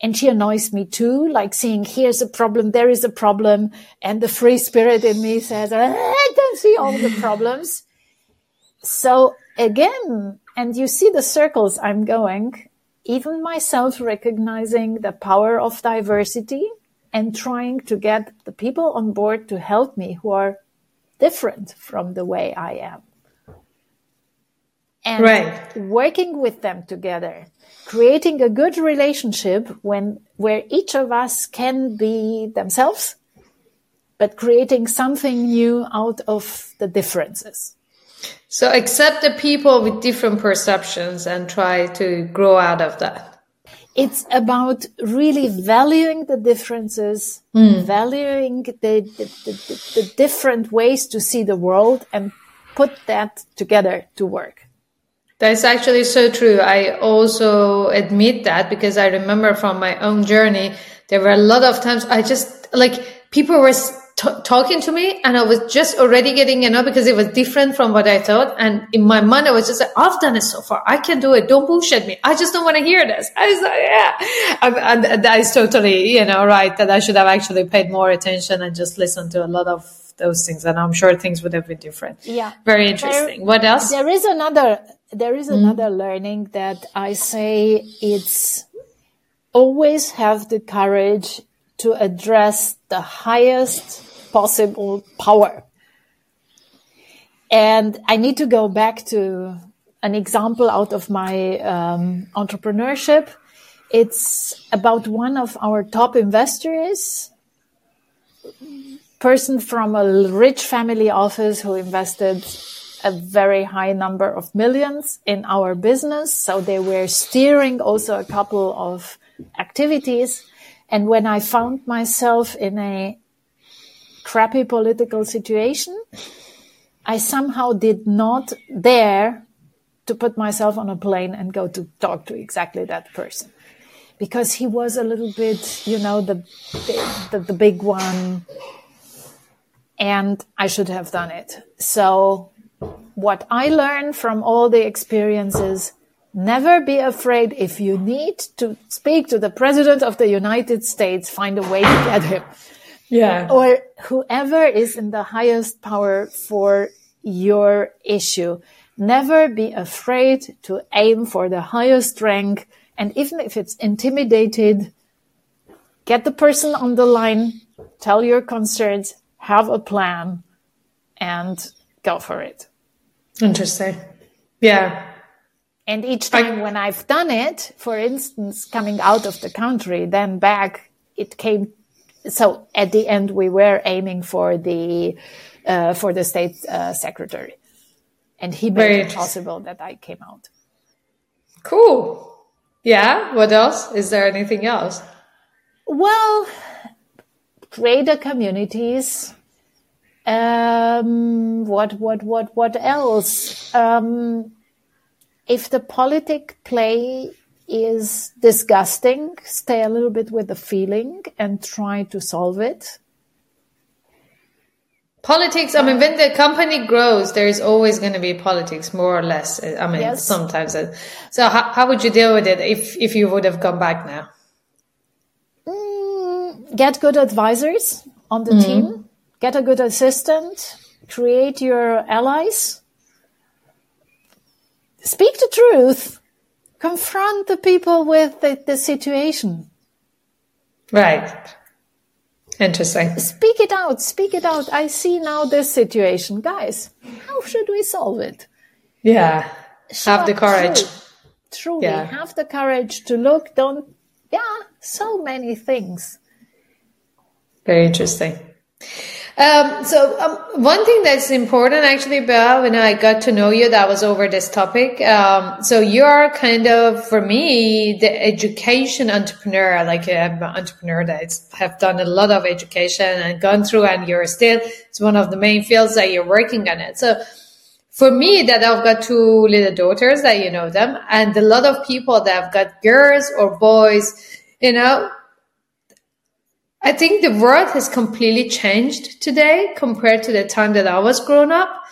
And she annoys me too, like seeing here's a problem, there is a problem. And the free spirit in me says, ah, I don't see all the problems. So again, and you see the circles I'm going, even myself recognizing the power of diversity and trying to get the people on board to help me who are different from the way I am. And Right. working with them together, creating a good relationship when, where each of us can be themselves, but creating something new out of the differences. So accept the people with different perceptions and try to grow out of that. It's about really valuing the differences, hmm. valuing the, the, the, the, the different ways to see the world and put that together to work. That's actually so true. I also admit that because I remember from my own journey, there were a lot of times I just like people were t- talking to me and I was just already getting you know, because it was different from what I thought. And in my mind, I was just like, I've done it so far. I can do it. Don't bullshit me. I just don't want to hear this. I was like, yeah. And, and that is totally, you know, right. That I should have actually paid more attention and just listened to a lot of those things. And I'm sure things would have been different. Yeah. Very interesting. what else? There is another, there is hmm? another learning that I say it's always have the courage to address the highest possible power. And I need to go back to an example out of my um, entrepreneurship. It's about one of our top investors, person from a rich family office who invested a very high number of millions in our business. So they were steering also a couple of activities. And when I found myself in a crappy political situation, I somehow did not dare to put myself on a plane and go to talk to exactly that person because he was a little bit, you know, the, the, the big one and I should have done it. So what I learned from all the experiences, never be afraid if you need to speak to the president of the United States, find a way to get him Yeah. or whoever is in the highest power for your issue. Never be afraid to aim for the highest rank. And even if it's intimidated, get the person on the line, tell your concerns, have a plan and go for it. Interesting. Yeah. And each time when I've done it, for instance, coming out of the country, then back, it came so at the end, we were aiming for the uh, for the state uh, secretary, and he made Very it possible that I came out. Cool. Yeah. What else? Is there anything else? Well, greater communities. Um, what, what, what, what else? Um, if the politic play is disgusting, stay a little bit with the feeling and try to solve it. Politics, I mean, when the company grows, there is always going to be politics, more or less. I mean, Yes. sometimes. So how, how would you deal with it if, if you would have gone back now? Mm, get good advisors on the team, get a good assistant, create your allies, speak the truth, confront the people with the, the situation. Right. Interesting. Speak it out, speak it out. I see now this situation. Guys, how should we solve it? Yeah. Have the courage. Truly, truly Yeah. have the courage to look, don't, yeah, so many things. Very interesting. Um, so um, one thing that's important actually, Belle, when I got to know you, that was over this topic. Um, so you're kind of, for me, the education entrepreneur, like an entrepreneur that have done a lot of education and gone through and you're still, it's one of the main fields that you're working on it. So for me that I've got two little daughters that you know them and a lot of people that have got girls or boys, you know, I think the world has completely changed today compared to the time that I was growing up.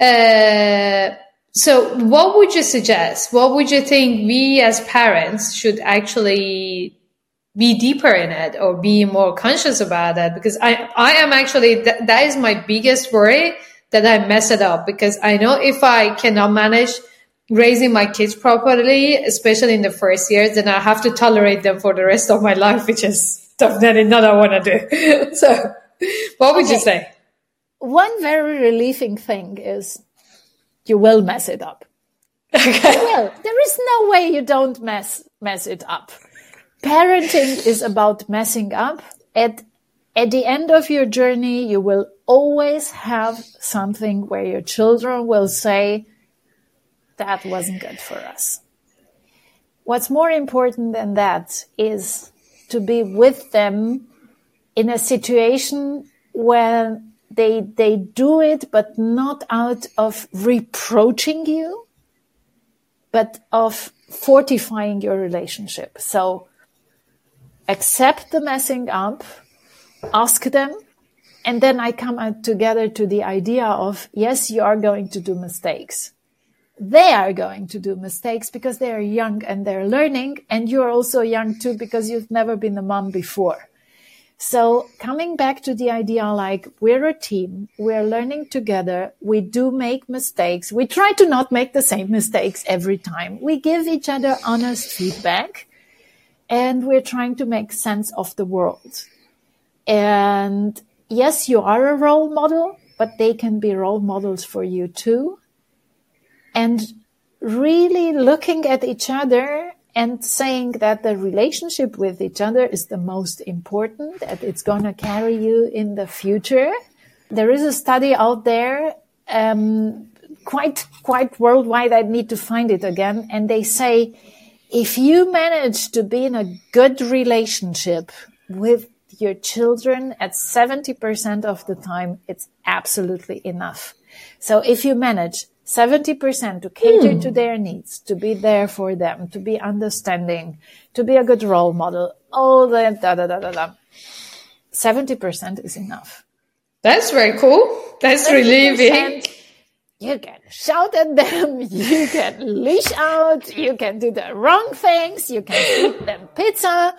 Uh, so what would you suggest? What would you think we as parents should actually be deeper in it or be more conscious about it? Because I, I am actually, th- that is my biggest worry that I mess it up because I know if I cannot manage raising my kids properly, especially in the first years, then I have to tolerate them for the rest of my life, which is definitely not what I want to do. so what would you say? One very relieving thing is you will mess it up. okay Well, there is no way you don't mess mess it up. Parenting is about messing up. At at the end of your journey, you will always have something where your children will say, "That wasn't good for us." What's more important than that is to be with them in a situation where they they do it but not out of reproaching you but of fortifying your relationship. So accept the messing up ask them and then i come out together to the idea of yes you are going to do mistakes they are going to do mistakes because they are young and they're learning and you're also young too because you've never been a mom before so coming back to the idea like we're a team, we're learning together, we do make mistakes. We try to not make the same mistakes every time. We give each other honest feedback and we're trying to make sense of the world. And yes, you are a role model, but they can be role models for you too. And really looking at each other and saying that the relationship with each other is the most important, that it's going to carry you in the future. There is a study out there, um, quite, quite worldwide. I need to find it again. And they say, if you manage to be in a good relationship with your children at 70% of the time, it's absolutely enough. So if you manage 70% to cater to hmm. their needs, to be there for them, to be understanding, to be a good role model, all that, da, da, da, da, da. 70% is enough. That's very cool. That's relieving. You can shout at them, you can leash out, you can do the wrong things, you can feed them pizza,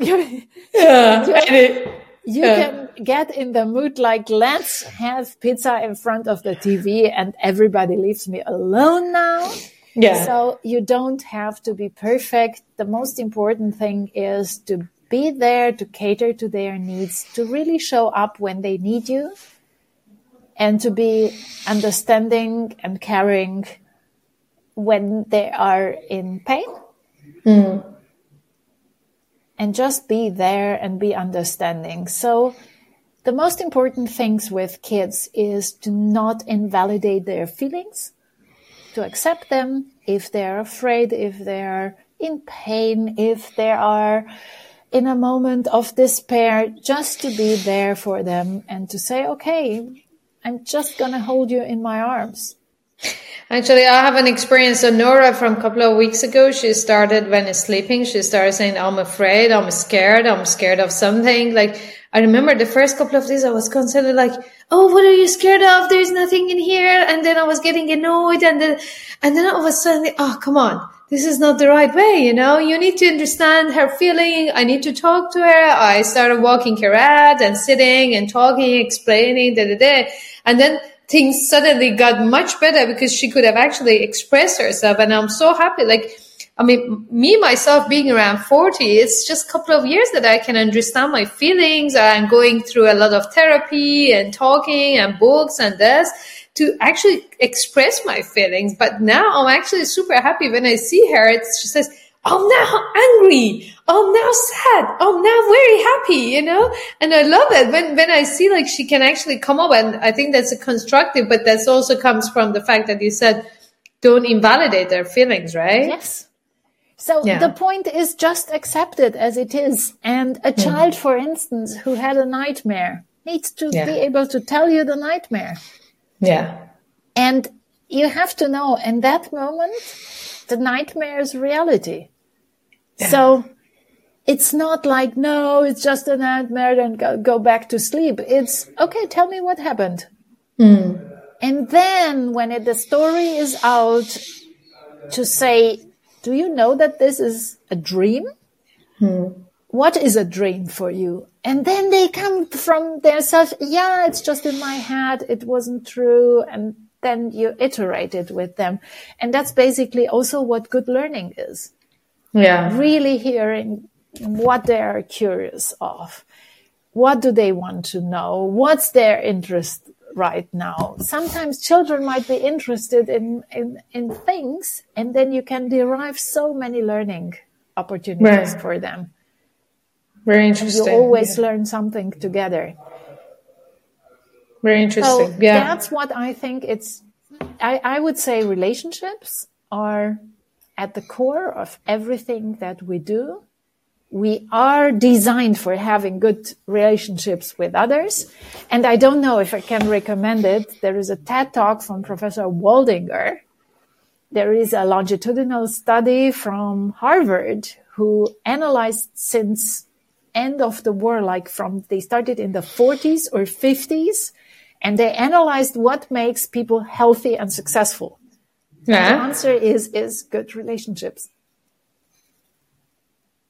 you, Yeah. You can get in the mood like, let's have pizza in front of the TV and everybody leaves me alone now. yeah. So you don't have to be perfect. The most important thing is to be there to cater to their needs, to really show up when they need you and to be understanding and caring when they are in pain. Mm. And just be there and be understanding. So the most important things with kids is to not invalidate their feelings, to accept them if they're afraid, if they're in pain, if they are in a moment of despair, just to be there for them and to say, okay, I'm just going to hold you in my arms. Actually, I have an experience. So Nora from a couple of weeks ago, she started when sleeping, she started saying, I'm afraid, I'm scared, I'm scared of something. Like, I remember the first couple of days I was constantly like, Oh, what are you scared of? There's nothing in here. And then I was getting annoyed and then, and then all of a sudden, oh, come on. This is not the right way. You know, you need to understand her feeling. I need to talk to her. I started walking her out and sitting and talking, explaining, da, da, da. And then things suddenly got much better because she could have actually expressed herself. And I'm so happy. Like, I mean, me myself being around 40, it's just a couple of years that I can understand my feelings. I'm going through a lot of therapy and talking and books and this to actually express my feelings. But now I'm actually super happy when I see her. It's, she says, I'm now angry. I'm now sad. I'm now very happy, you know? And I love it when, when I see like she can actually come up and I think that's a constructive, but that also comes from the fact that you said, don't invalidate their feelings, right? Yes. So yeah. the point is just accept it as it is. And a child, for instance, who had a nightmare needs to yeah. be able to tell you the nightmare. Yeah. And you have to know in that moment, the nightmare is reality. Yeah. So it's not like, no, it's just a nightmare then go, go back to sleep. It's, okay, tell me what happened. Mm. And then when it, the story is out to say, do you know that this is a dream? Mm. What is a dream for you? And then they come from their self. Yeah, it's just in my head. It wasn't true. And then you iterate it with them. And that's basically also what good learning is. Yeah. Really hearing what they are curious of. What do they want to know? What's their interest right now? Sometimes children might be interested in, in, in things and then you can derive so many learning opportunities right. for them. Very interesting. And you always yeah. learn something together. Very interesting. So yeah. That's what I think it's, I, I would say relationships are at the core of everything that we do. We are designed for having good relationships with others. And I don't know if I can recommend it. There is a TED talk from Professor Waldinger. There is a longitudinal study from Harvard who analyzed since end of the war, like from, they started in the 40s or 50s and they analyzed what makes people healthy and successful. Yeah. The answer is, is good relationships.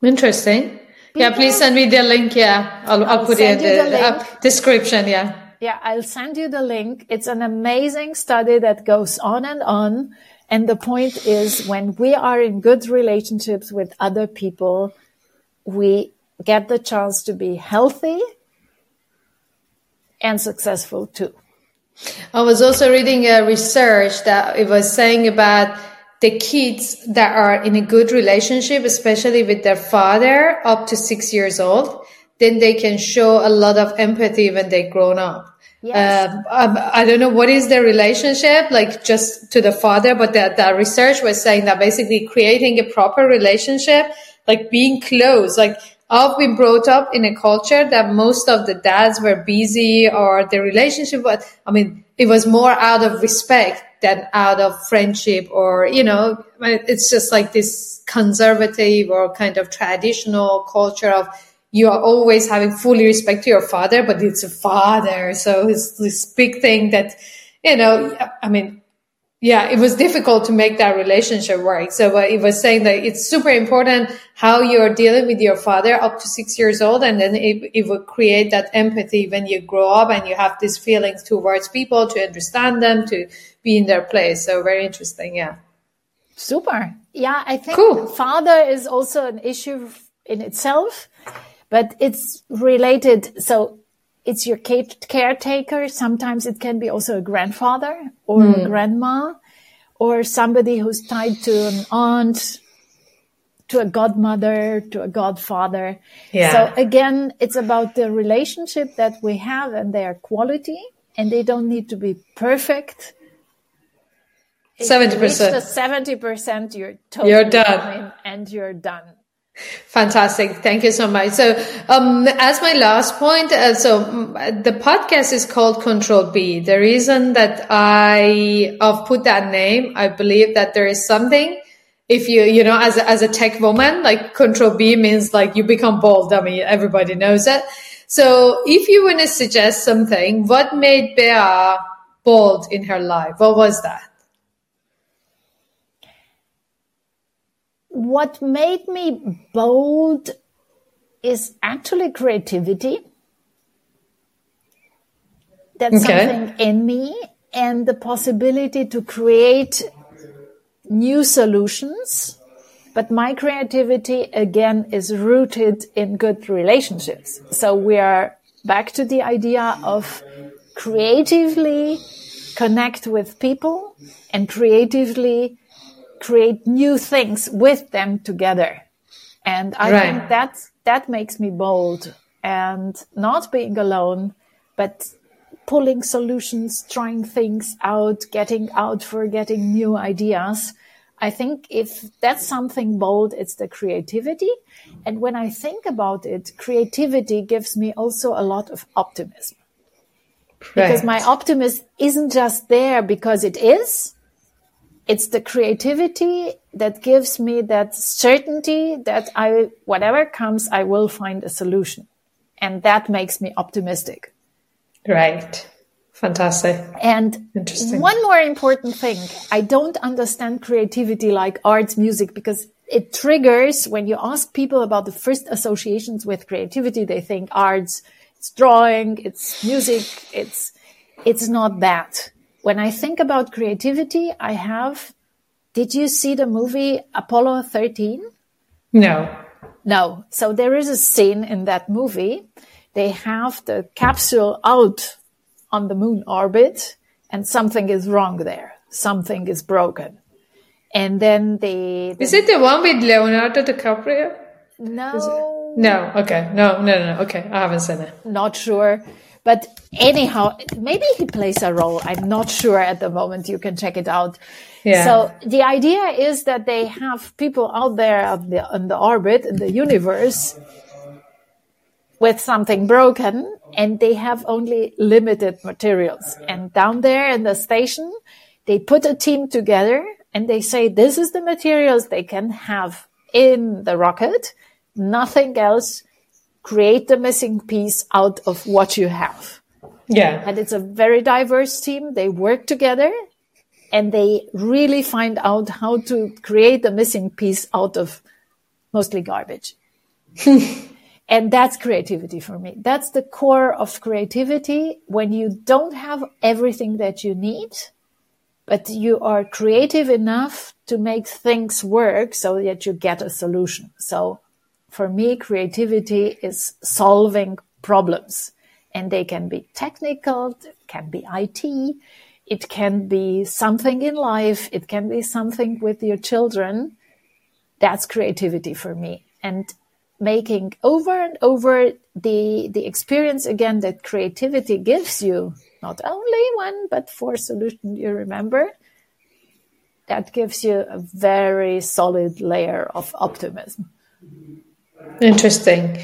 Interesting. People, yeah, please send me the link. Yeah, I'll, I'll, I'll put it in the, the description. Yeah. Yeah, I'll send you the link. It's an amazing study that goes on and on. And the point is when we are in good relationships with other people, we get the chance to be healthy and successful too. I was also reading a research that it was saying about the kids that are in a good relationship, especially with their father up to six years old, then they can show a lot of empathy when they grown up. Yes. Um, I don't know what is their relationship, like just to the father, but that the research was saying that basically creating a proper relationship, like being close, like I've been brought up in a culture that most of the dads were busy or the relationship was, I mean, it was more out of respect than out of friendship or, you know, it's just like this conservative or kind of traditional culture of you are always having fully respect to your father, but it's a father. So it's this big thing that, you know, I mean, yeah, it was difficult to make that relationship work. So uh, it was saying that it's super important how you're dealing with your father up to six years old. And then it, it would create that empathy when you grow up and you have these feelings towards people to understand them, to be in their place. So very interesting. Yeah. Super. Yeah. I think cool. father is also an issue in itself, but it's related. So it's your caretaker. Sometimes it can be also a grandfather or mm. a grandma or somebody who's tied to an aunt, to a godmother, to a godfather. Yeah. So again, it's about the relationship that we have and their quality and they don't need to be perfect. If 70%. reach the 70%, you're totally You're done. and you're done. Fantastic. Thank you so much. So, um, as my last point, uh, so mm, the podcast is called Control B. The reason that I have put that name, I believe that there is something. If you, you know, as a, as a tech woman, like Control B means like you become bold. I mean, everybody knows it. So, if you want to suggest something, what made Bea bold in her life? What was that? What made me bold is actually creativity. That's Okay. something in me and the possibility to create new solutions. But my creativity again is rooted in good relationships. So we are back to the idea of creatively connect with people and creatively create new things with them together. And I Right. think that's, that makes me bold and not being alone, but pulling solutions, trying things out, getting out for getting new ideas. I think if that's something bold, it's the creativity. And when I think about it, creativity gives me also a lot of optimism because my optimism isn't just there because it is. It's the creativity that gives me that certainty that I, whatever comes, I will find a solution. And that makes me optimistic. Right. Fantastic. And Interesting. one more important thing, I don't understand creativity like arts, music, because it triggers when you ask people about the first associations with creativity, they think arts, it's drawing, it's music, it's, it's not that. When I think about creativity, I have, did you see the movie Apollo 13? No. No. So there is a scene in that movie. They have the capsule out on the moon orbit and something is wrong there. Something is broken. And then they, Is it the one with Leonardo DiCaprio? no, No. Okay. No. No. No. no. Okay. I haven't seen it. not sure. But anyhow, maybe he plays a role. I'm not sure at the moment. You can check it out. Yeah. So the idea is that they have people out there on the, on the orbit in the universe with something broken and they have only limited materials. And down there in the station, they put a team together and they say, this is the materials they can have in the rocket. Nothing else. Create the missing piece out of what you have. Yeah. And it's a very diverse team. They work together and they really find out how to create the missing piece out of mostly garbage. and that's creativity for me. That's the core of creativity when you don't have everything that you need, but you are creative enough to make things work so that you get a solution. So for me, creativity is solving problems and they can be technical, it can be IT, it can be something in life, it can be something with your children. That's creativity for me. And making over and over the, the experience again that creativity gives you, not only one, but four solutions you remember, that gives you a very solid layer of optimism. Interesting.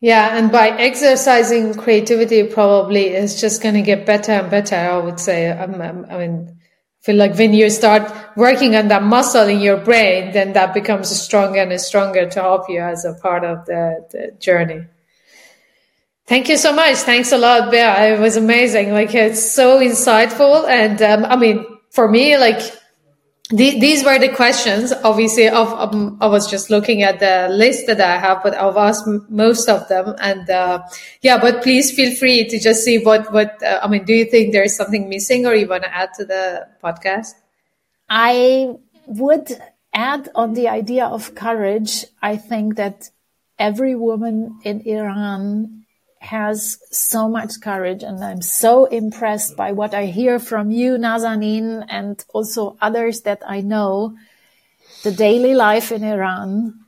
Yeah, and by exercising creativity, probably it's just going to get better and better. I would say. Um, um, I mean, I feel like when you start working on that muscle in your brain, then that becomes stronger and stronger to help you as a part of the, the journey. Thank you so much. Thanks a lot, Bea. It was amazing. Like it's so insightful, and um, I mean, for me, like the, these were the questions. Obviously, of um, I was just looking at the list that I have, but I've asked most of them, and uh, yeah. But please feel free to just see what what uh, I mean. Do you think there is something missing, or you want to add to the podcast? I would add on the idea of courage. I think that every woman in Iran has so much courage and I'm so impressed by what I hear from you, Nazanin, and also others that I know. the daily life in Iran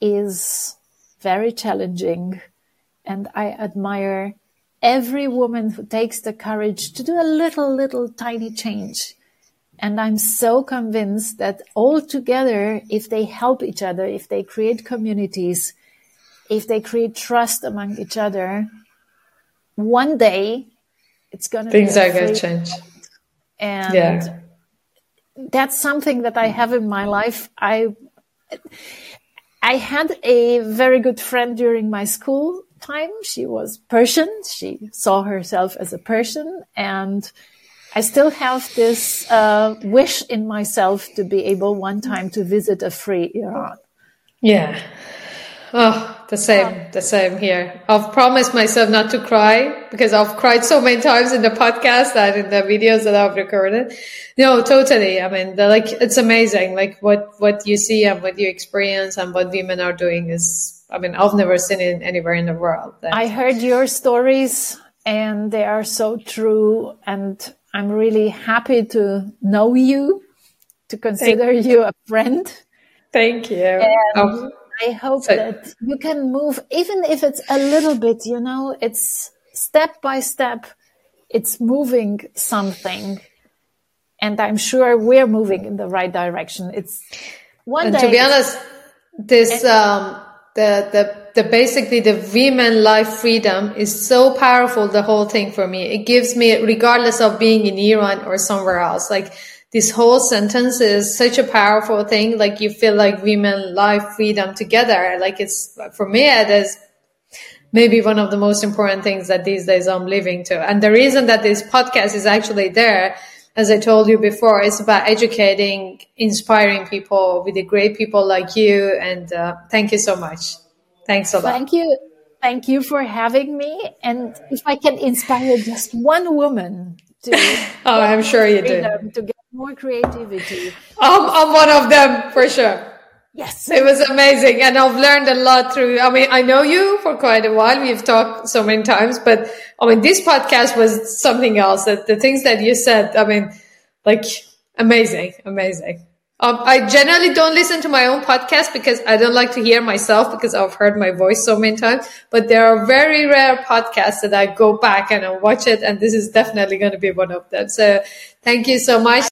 is very challenging. And I admire every woman who takes the courage to do a little, little tiny change. And I'm so convinced that all together, if they help each other, if they create communities, if they create trust among each other, one day it's going to things are going to change. And yeah. that's something that I have in my life. I, I had a very good friend during my school time. She was Persian. She saw herself as a Persian and I still have this uh, wish in myself to be able one time to visit a free Iran. Yeah. Oh, the same, the same here. I've promised myself not to cry because I've cried so many times in the podcast and in the videos that I've recorded. No, totally. I mean, like, it's amazing. Like what, what you see and what you experience and what women are doing is, I mean, I've never seen it anywhere in the world. That, I heard your stories and they are so true. And I'm really happy to know you, to consider you. you a friend. Thank you. And, oh I hope so, that you can move, even if it's a little bit, you know, it's step by step, it's moving something. And I'm sure we're moving in the right direction. It's one and day. To be honest, this, um, the, the, the basically the women life freedom is so powerful, the whole thing for me. It gives me, regardless of being in Iran or somewhere else, like this whole sentence is such a powerful thing. Like you feel like women life freedom together. Like it's for me, it is maybe one of the most important things that these days I'm living to. And the reason that this podcast is actually there, as I told you before, is about educating, inspiring people with the great people like you. And uh, thank you so much. Thanks a lot. Thank you. Thank you for having me. And if I can inspire just one woman to, oh, I'm sure you do. To get more creativity. I'm, I'm one of them for sure. Yes. It was amazing. And I've learned a lot through, I mean, I know you for quite a while. We've talked so many times, but I mean, this podcast was something else that the things that you said, I mean, like amazing, amazing. Um, I generally don't listen to my own podcast because I don't like to hear myself because I've heard my voice so many times. But there are very rare podcasts that I go back and I watch it, and this is definitely going to be one of them. So thank you so much.